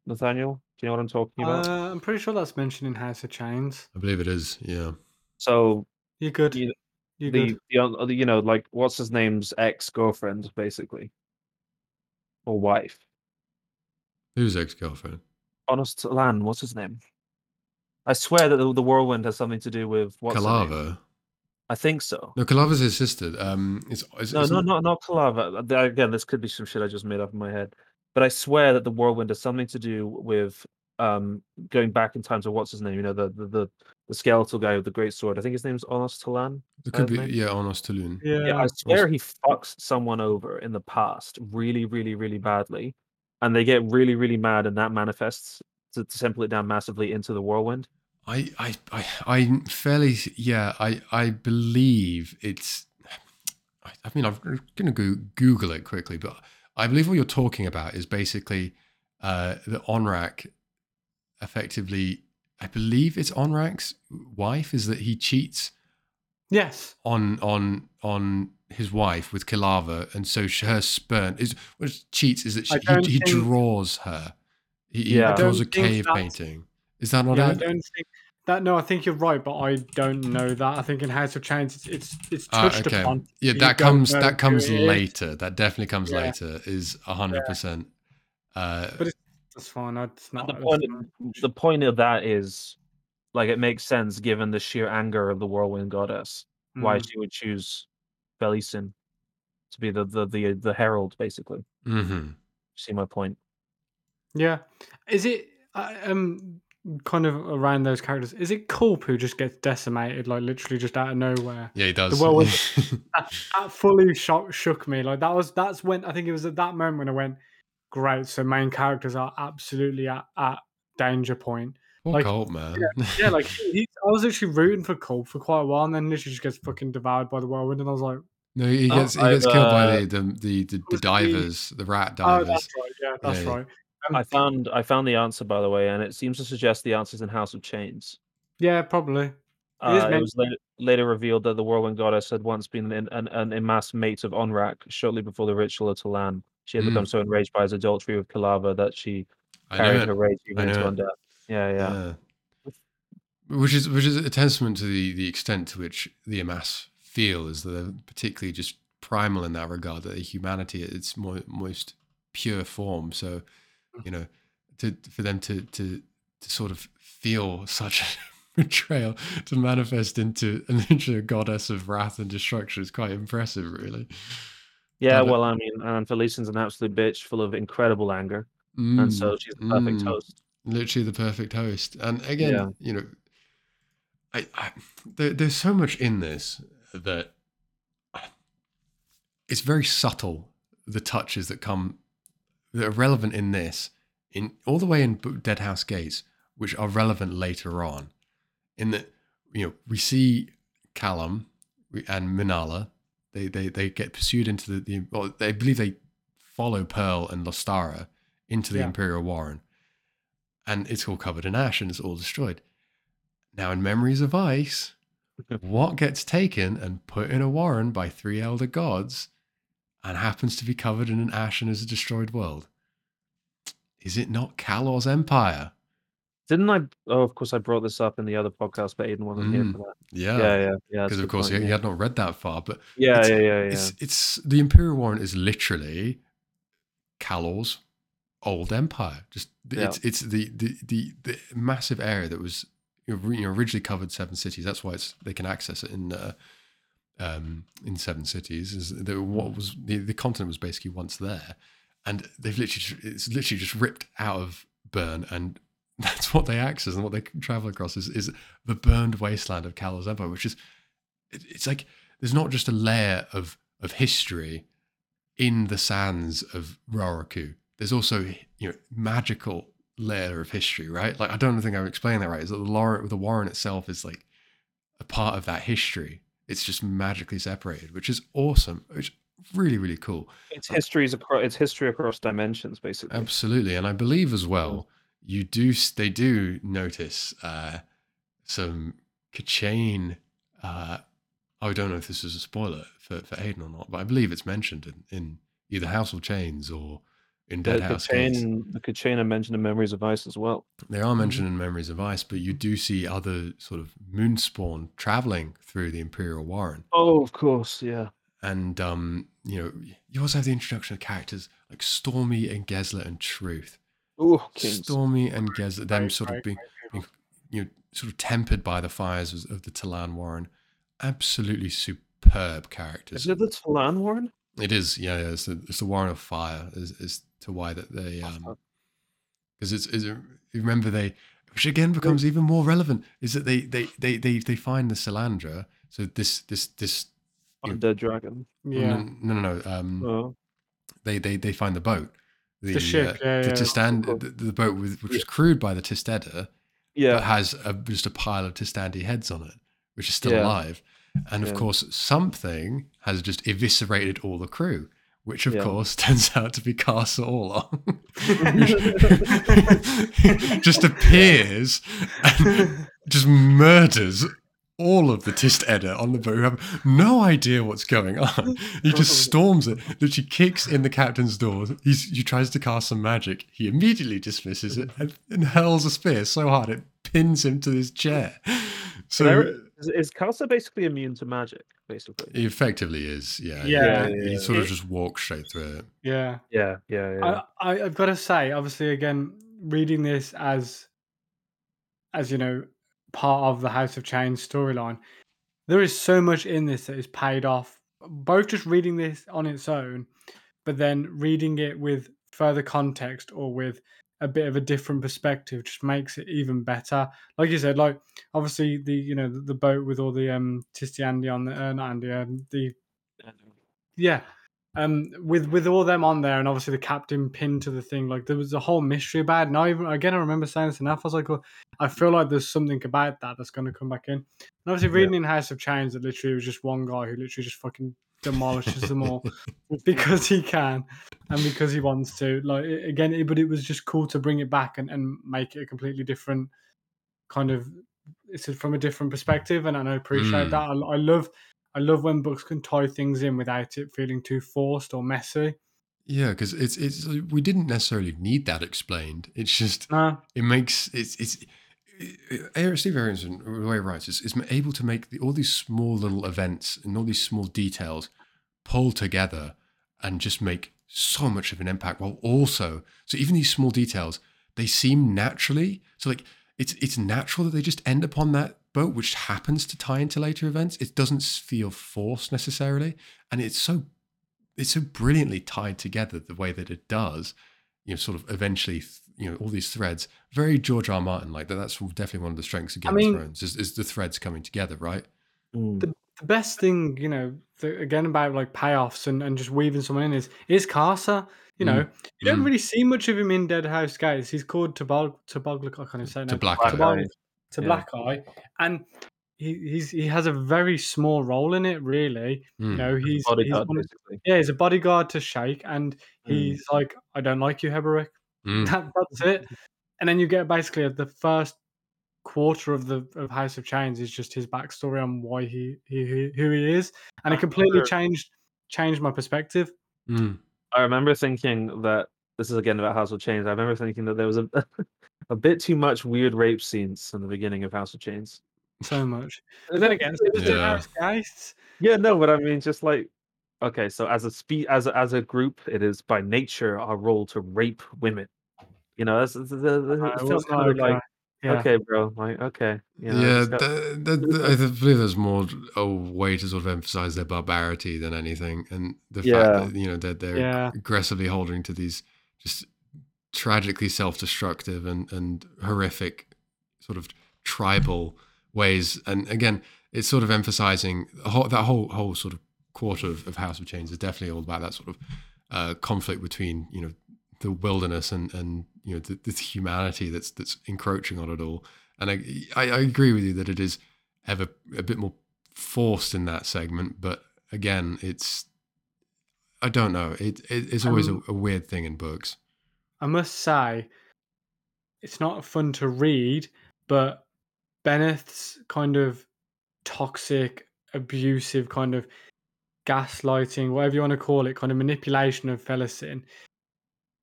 Nathaniel, do you know what I'm talking about? Uh, I'm pretty sure that's mentioned in House of Chains. I believe it is. Yeah. so You good? you- You the, good? the you know like what's his name's ex girlfriend basically, or wife. Who's ex girlfriend? Honest Lan, what's his name? I swear that the, the whirlwind has something to do with what's her name? Kilava. I think so. No, Kilava's his sister. Um, it's, it's, No, it's no, not not Kilava. Uh, Again, this could be some shit I just made up in my head. But I swear that the whirlwind has something to do with um going back in time to what's his name? You know, the the the, the skeletal guy with the great sword. I think his name's Onos T'oolan. It could be Maybe? yeah, Onos T'oolan. Yeah. Yeah, I swear he fucks someone over in the past really, really, really badly, and they get really, really mad, and that manifests to, to simple it down massively into the whirlwind. I, I, I, I'm fairly, yeah, I, I believe it's I I mean, I'm going to go Google it quickly, but I believe what you're talking about is basically uh, the Onrack effectively. I believe it's Onrack's wife is that he cheats Yes. on on on his wife with Kilava, and so sh- her spurn is what cheats is that she, he, he draws her. He, he Yeah. I draws a cave painting. Is that not yeah, I don't think that. No, I think you're right, but I don't know that. I think in House of Chains, it's it's, it's Ah, touched okay. upon. Yeah, that comes that comes who it is. later. That definitely comes Yeah. later. Is hundred percent. Uh, But it's fine. It's not. the point, fine. the point of that is, like, it makes sense given the sheer anger of the whirlwind goddess, why Mm. she would choose Felisin to be the the the, the herald, basically. mhm. See my point? Yeah. Is it uh, um kind of around those characters? Is it Kulp who just gets decimated, like literally just out of nowhere? Yeah, he does. well with- That, that fully shock, shook me. Like that was that's when I think it was at that moment when I went, great. So main characters are absolutely at, at danger point. Poor like- Colt, man. Yeah, like he, he- I was actually rooting for Kulp for quite a while, and then literally just gets fucking devoured by the whirlwind, and I was like, no, he Oh, gets he I've, gets killed by uh, the the the, the, the was the- D'ivers, the rat oh, D'ivers. that's right. Yeah, that's Yeah, yeah. I found I found the answer by the way, and it seems to suggest the answer's in House of Chains. Yeah, probably. is Uh, it was later, later revealed that the whirlwind goddess had once been an, an, an amassed mate of Onrack shortly before the ritual of Tellann. She had Mm. become so enraged by his adultery with Kilava that she carried her rage even into undeath. Yeah, yeah. Yeah. Which is which is a testament to the the extent to which the Imass feel is that they're particularly just primal in that regard. That humanity at its mo- most pure form. So, you know, to for them to to to sort of feel such a betrayal to manifest into literally a goddess of wrath and destruction is quite impressive, really. Yeah, But, uh, well, I mean, and Felisin's an absolute bitch, full of incredible anger, and Mm, so she's the perfect mm. host. literally the perfect host. And again, Yeah. you know, I, I there, there's so much in this that it's very subtle. The touches that come that are relevant in this, in all the way in B- Dead House Gates, which are relevant later on. In that, you know, we see Callum and Minala. They they they get pursued into the, the well, they believe they follow Pearl and Lostara into the Yeah. Imperial Warren and it's all covered in ash and it's all destroyed. Now, in Memories of Ice, what gets taken and put in a warren by three elder gods and happens to be covered in an ash and is a destroyed world? Is it not Kallor's empire? Didn't I? Oh, of course, I brought this up in the other podcast, but Aiden wasn't here Mm, for that. Yeah. Yeah, yeah, yeah. Because of course point, he, he had not read that far, but Yeah, it's- yeah, yeah, yeah. it's it's the Imperial Warren is literally Kallor's old empire. Just Yeah. it's it's the, the the the massive area that was you know, originally covered seven cities. That's why it's they can access it in uh, um, in seven cities. Is that what was the, the continent was basically once there, and they've literally it's literally just ripped out of Burn and. That's what they access and what they travel across is, is the burned wasteland of Kallor's Empire, which is it, it's like there's not just a layer of of history in the sands of Raraku. There's also you know magical layer of history, right? Like I don't think I'm explaining that right. Is that the the Warren itself is like a part of that history. It's just magically separated, which is awesome. Which really really cool. It's histories across. It's history across dimensions, basically. Absolutely, and I believe as well you do they do notice uh, some K'Chain. Uh, I don't know if this is a spoiler for, for Aiden or not, but I believe it's mentioned in, in either House of Chains or in The, Dead the House chain, the chain mentioned in Memories of Ice as well. They are mentioned in Memories of Ice, but you do see other sort of moonspawn traveling through the Imperial Warren. Oh, of course, yeah. And um, you know, you also have the introduction of characters like Stormy and Gesler and Truth. Oh, Stormy and Gesler, them Right, sort of being, right, being, you know, sort of tempered by the fires of, of the Tellann Warren. Absolutely superb characters. Is it the Tellann Warren? It is, yeah, yeah. It's the, it's the Warren of Fire is, is to why that they um because it's, it's you remember they which again becomes even more relevant is that they they they they, they find the Silanda. So this this this Undead Dragon. Yeah. no no no um Oh. they they they find the boat. The ship, yeah, the yeah, Tistan, cool. the, the boat with, which was crewed by the Tiste Edur, Yeah. has a, just a pile of Tiste Andii heads on it, which is still Yeah. alive. And of Yeah. course, something has just eviscerated all the crew, which of Yeah. course turns out to be Karsa Orlong. just appears and just murders all of the Tiste Edur on the boat who have no idea what's going on. He just storms it. She kicks in the captain's door. He's, he tries to cast some magic. He immediately dismisses it and, and hurls a spear so hard it pins him to his chair. So Is, is Karsa basically immune to magic? Basically. he effectively is, yeah. Yeah, he, he yeah, uh, sort of just walks straight through it. yeah. Yeah, yeah, yeah. I, I, I've got to say, obviously, again, reading this as, as you know, part of the House of Chains storyline, there is so much in this that is paid off. Both just reading this on its own, but then reading it with further context or with a bit of a different perspective just makes it even better. Like you said, like obviously the you know the, the boat with all the um Tiste Andii on the uh, not Andy um, the yeah. Um, with with all them on there, and obviously the captain pinned to the thing, like there was a whole mystery about. it. I even again, I remember saying this enough. I was like, well, I feel like there's something about that that's going to come back in. And obviously, Yeah. reading in House of Chains, that literally was just one guy who literally just fucking demolishes them all because he can and because he wants to. Like again, it, but it was just cool to bring it back and, and make it a completely different kind of. It's from a different perspective, and I appreciate Mm. that. I, I love, I love when books can tie things in without it feeling too forced or messy. Yeah, because it's it's we didn't necessarily need that explained. It's just No, it makes it's it's Steve Erikson the way he writes is, is able to make the, all these small little events and all these small details pull together and just make so much of an impact while also so even these small details they seem naturally so like it's it's natural that they just end up on that boat which happens to tie into later events. It doesn't feel forced necessarily and it's so it's so brilliantly tied together the way that it does you know sort of eventually you know all these threads very george r martin like that that's definitely one of the strengths of game mean- of thrones is, is the threads coming together right Mm. the best thing you know the, again about like payoffs and, and just weaving someone in is is Karsa. You know, you don't Mm. really see much of him in Dead House Gates. He's called Tabog Tabog. I can't say it to black Black Eye. Tabog to Yeah. Black Eye, and he, he's he has a very small role in it. Really, you Mm. know, he's, he's one yeah, he's a bodyguard to Sha'ik, and Mm. he's like, I don't like you, Heboric. Mm. That, that's it. And then you get basically the first quarter of the of House of Chains is just his backstory on why he, he, he who he is, and it completely changed changed my perspective. Mm. I remember thinking that this is again about House of Chains. I remember thinking that there was a a bit too much weird rape scenes in the beginning of House of Chains. So much. But then again, so does the Yeah. House Geists. Yeah, no, but I mean, just like okay, so as a spe- as a, as a group, it is by nature our role to rape women. You know, that's, that's, that's, Uh, it it felt was kind of like, uh, yeah. okay, bro, like okay, you know, yeah, it's got- the, the- I believe there's more a way to sort of emphasize their barbarity than anything, and the Yeah. fact that you know that they're Yeah. aggressively holding to these just tragically self-destructive and and horrific sort of tribal ways. And again, it's sort of emphasizing whole, that whole whole sort of quarter of, of House of Chains is definitely all about that sort of uh, conflict between you know the wilderness and and you know the, this humanity that's that's encroaching on it all. And I, I I agree with you that it is ever a bit more forced in that segment, but again, it's I don't know. It, it it's always Um, a, a weird thing in books. I must say, it's not fun to read, but Beneth's kind of toxic, abusive, kind of gaslighting, whatever you want to call it, kind of manipulation of Felisin.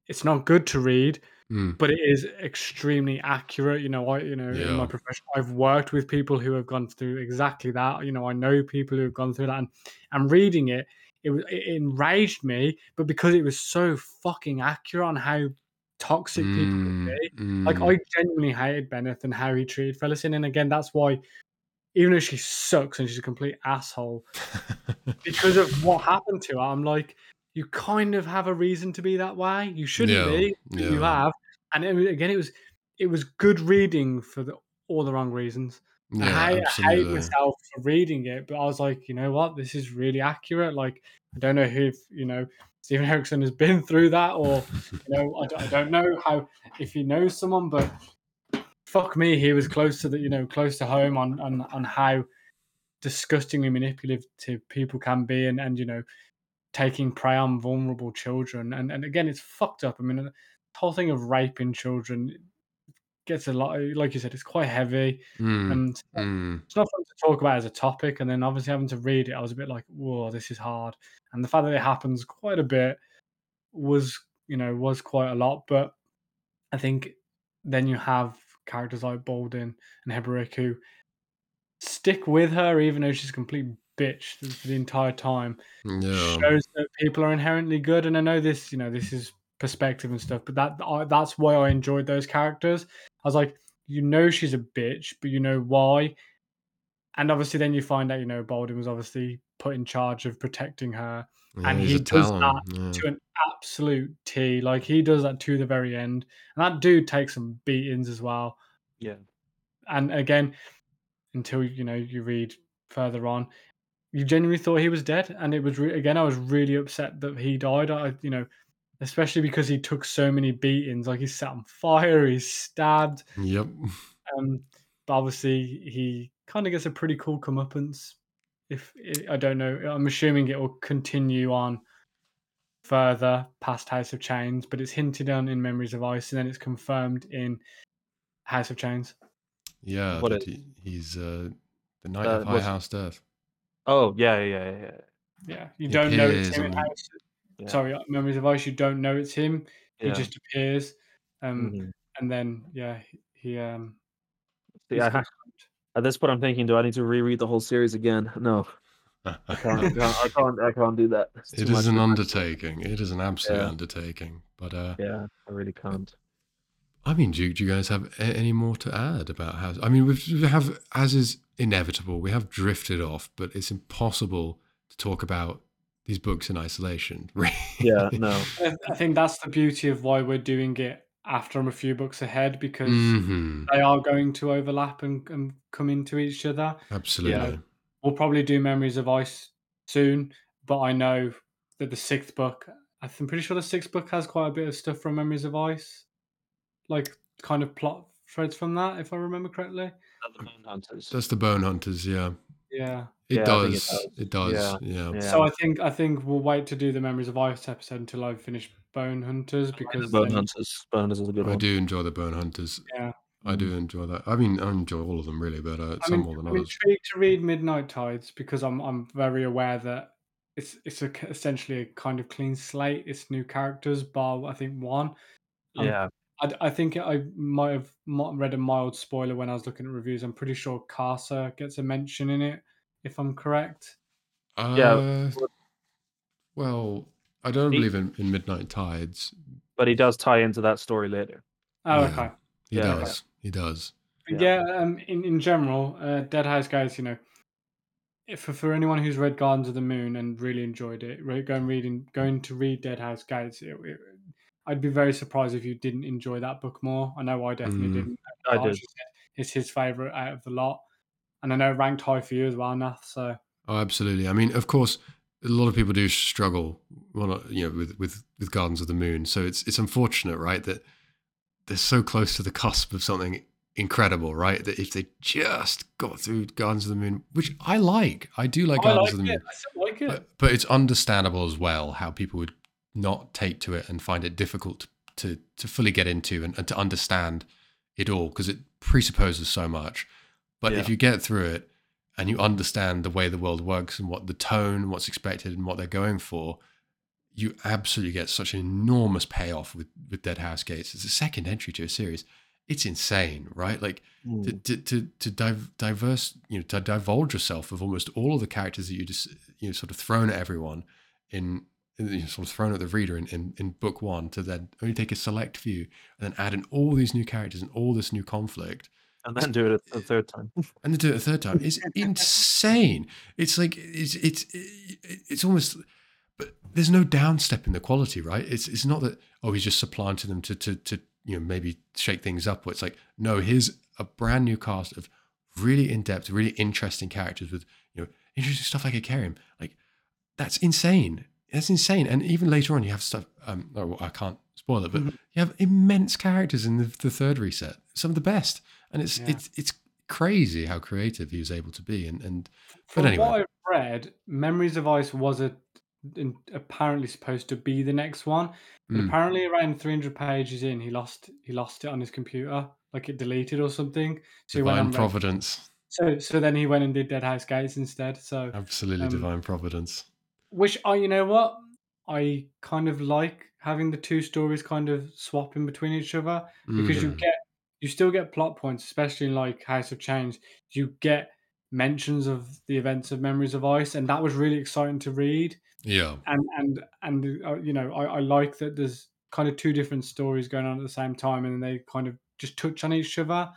It's not good to read, Mm, but it is extremely accurate. You know, I you know in my profession, I've worked with people who have gone through exactly that. You know, I know people who have gone through that, and and reading it, it was it enraged me, but because it was so fucking accurate on how toxic people can mm, be. mm. Like I genuinely hated Beneth and how he treated Felisin, and again, that's why, even though she sucks and she's a complete asshole, because of what happened to her, I'm like, you kind of have a reason to be that way. You shouldn't Yeah, be, but you have. And it, again, it was it was good reading for the, all the wrong reasons. Yeah, I, I hate myself for reading it, but I was like, you know what, this is really accurate. Like, I don't know if you know Steven Erikson has been through that, or you know, I, don't- I don't know how if he knows someone, but fuck me, he was close to the you know close to home on on on how disgustingly manipulative people can be, and and you know, taking prey on vulnerable children. And and again, it's fucked up. I mean, the whole thing of raping children gets a lot. Like you said, it's quite heavy, Mm, and mm. it's not fun to talk about as a topic. And then obviously having to read it, I was a bit like, whoa, this is hard. And the fact that it happens quite a bit was, you know, was quite a lot. But I think then you have characters like Baudin and Heboric who stick with her even though she's a complete bitch for the entire time. Yeah. Shows that people are inherently good. And I know this, you know, this is perspective and stuff, but that I, that's why I enjoyed those characters. I was like, you know, she's a bitch, but you know why. And obviously, then you find out, you know, Baudin was obviously put in charge of protecting her Yeah, and he does Talon. that yeah. to an absolute T. Like he does that to the very end, and that dude takes some beatings as well. Yeah. And again, until you know you read further on, you genuinely thought he was dead, and it was re- again I was really upset that he died. I you know, especially because he took so many beatings. Like he's set on fire, he's stabbed. Yep. Um, but obviously he kind of gets a pretty cool comeuppance. If I don't know, I'm assuming it will continue on further past House of Chains, but it's hinted on in Memories of Ice, and then it's confirmed in House of Chains. Yeah, What that is- he, he's uh, the Knight Uh, of High was- House Death. Oh yeah, yeah, yeah, yeah. Yeah, you He don't know it's appears him in on- House. Yeah. Sorry, Memories of Ice. You don't know it's him. He just appears, um, Mhm. and then yeah, he, he um. See, I ha- confirmed. At this point, I'm thinking, do I need to reread the whole series again? No, I can't. I can't. I can't, I can't do that. It's It too much an undertaking. It is an absolute Yeah. undertaking. But uh, Yeah, I really can't. I mean, do, do you guys have a- any more to add about how? I mean, we've, we have, as is inevitable, we have drifted off, but it's impossible to talk about these books in isolation. Yeah, no. I I think that's the beauty of why we're doing it after I'm a few books ahead because hmm they are going to overlap and, and come into each other. Absolutely. We'll probably do Memories of Ice soon, but I know that the sixth book, I'm pretty sure the sixth book has quite a bit of stuff from Memories of Ice, like kind of plot threads from that, if I remember correctly. The Bone Hunters. That's the Bone Hunters. Yeah, Yeah. it Yeah, I think it does. does. It does. Yeah. Yeah. Yeah. So I think I think we'll wait to do the Memories of Ice episode until I finish Bone Hunters The because Bone then- Hunters. Bone Hunters is a good I one. do enjoy the Bone Hunters. yeah. I do enjoy that. I mean, I enjoy all of them really, but uh, some in- more than I'm others. intrigued to read Midnight Tides because I'm I'm very aware that it's it's a, essentially a kind of clean slate. It's new characters, bar I think one. Um, Yeah. I, I think I might have read a mild spoiler when I was looking at reviews. I'm pretty sure Karsa gets a mention in it, if I'm correct. Uh, well, I don't He- believe in, in Midnight Tides. But he does tie into that story later. Oh, Yeah. okay. He Yeah. does. He does. Yeah. yeah, um, in, in general, uh, Dead House Gates, you know, if for, for anyone who's read Gardens of the Moon and really enjoyed it, re- going reading, going to read Dead House Gates, it, it, I'd be very surprised if you didn't enjoy that book more. I know I definitely Mm. didn't. I Archie did. It's his favorite out of the lot, and I know it ranked high for you as well, Nath. So Oh, absolutely. I mean, of course, a lot of people do struggle, well, not, you know, with, with with Gardens of the Moon. So it's it's unfortunate, right, that they're so close to the cusp of something incredible, right? That if they just got through Gardens of the Moon, which I like, I do like I Gardens like of the Moon. I still like it. But, but it's understandable as well how people would not take to it and find it difficult to to fully get into and, and to understand it all because it presupposes so much. But if you get through it and you understand the way the world works and what the tone, what's expected, and what they're going for, you absolutely get such an enormous payoff with with Dead House Gates. It's a second entry to a series. It's insane, right? Like Hmm. to to to, to div- diverse you know to divulge yourself of almost all of the characters that you just you know sort of thrown at everyone in, in you know, sort of thrown at the reader in, in in book one to then only take a select few and then add in all these new characters and all this new conflict and then do it a, third time. and then do it a third time is insane. It's like it's it's it's almost, but there's no downstep in the quality, right? It's it's not that oh he's just supplanting them to to to you know maybe shake things up. It's like no, here's a brand new cast of really in depth, really interesting characters with you know interesting stuff like Icarium. Like that's insane. That's insane. And even later on, you have stuff. Um, oh, I can't spoil it, but Mhm. you have immense characters in the, the third reset. Some of the best, and it's Yeah. it's it's crazy how creative he was able to be. And and From but anyway, what I've read, Memories of Ice was a, in, apparently supposed to be the next one, but Mm. apparently around 300 pages in, he lost he lost it on his computer, like it deleted or something. So he went divine. Providence, So so then he went and did Dead House Gates instead. So absolutely Um, divine providence. which I you know what I kind of like having the two stories kind of swap in between each other because you Mm. get you still get plot points, especially in like House of Chains. You get mentions of the events of Memories of Ice, and that was really exciting to read. yeah, And and and uh, you know, I, I like that there's kind of two different stories going on at the same time, and they kind of just touch on each other.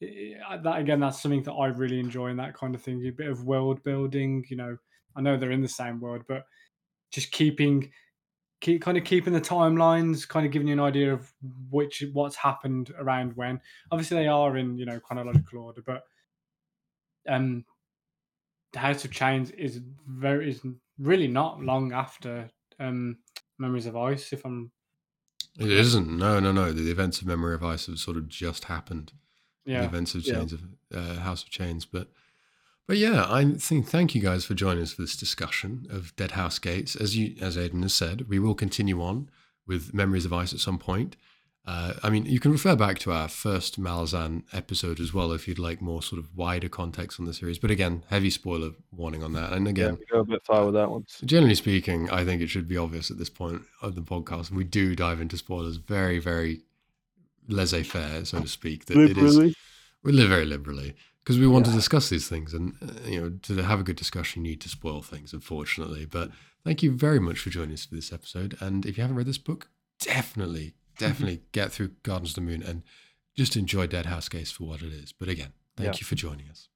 That again, that's something that I really enjoy, and that kind of thing. A bit of world building. You know, I know they're in the same world, but just keeping keep kind of keeping the timelines, kind of giving you an idea of which what's happened around when. Obviously, they are in you know chronological order, but um, the House of Chains is very is really not long after um Memories of Ice. If I'm it isn't. No, no, no. The events of Memory of Ice have sort of just happened. Yeah. the yeah, events of Yeah. Chains of uh, House of Chains. But but yeah, I think thank you guys for joining us for this discussion of Dead House Gates. As you as Aidan has said, we will continue on with Memories of Ice at some point. Uh, I mean, you can refer back to our first Malazan episode as well if you'd like more sort of wider context on the series. But again, heavy spoiler warning on that. And Yeah, again, we go a bit far with that one. generally speaking, I think it should be obvious at this point of the podcast. We do dive into spoilers very, very laissez faire, so to speak. That it is we live very liberally because we want to discuss these things and uh, you know to have a good discussion you need to spoil things unfortunately. But thank you very much for joining us for this episode. And if you haven't read this book definitely definitely get through gardens of the moon and just enjoy dead house gates for what it is. But again thank Yeah. you for joining us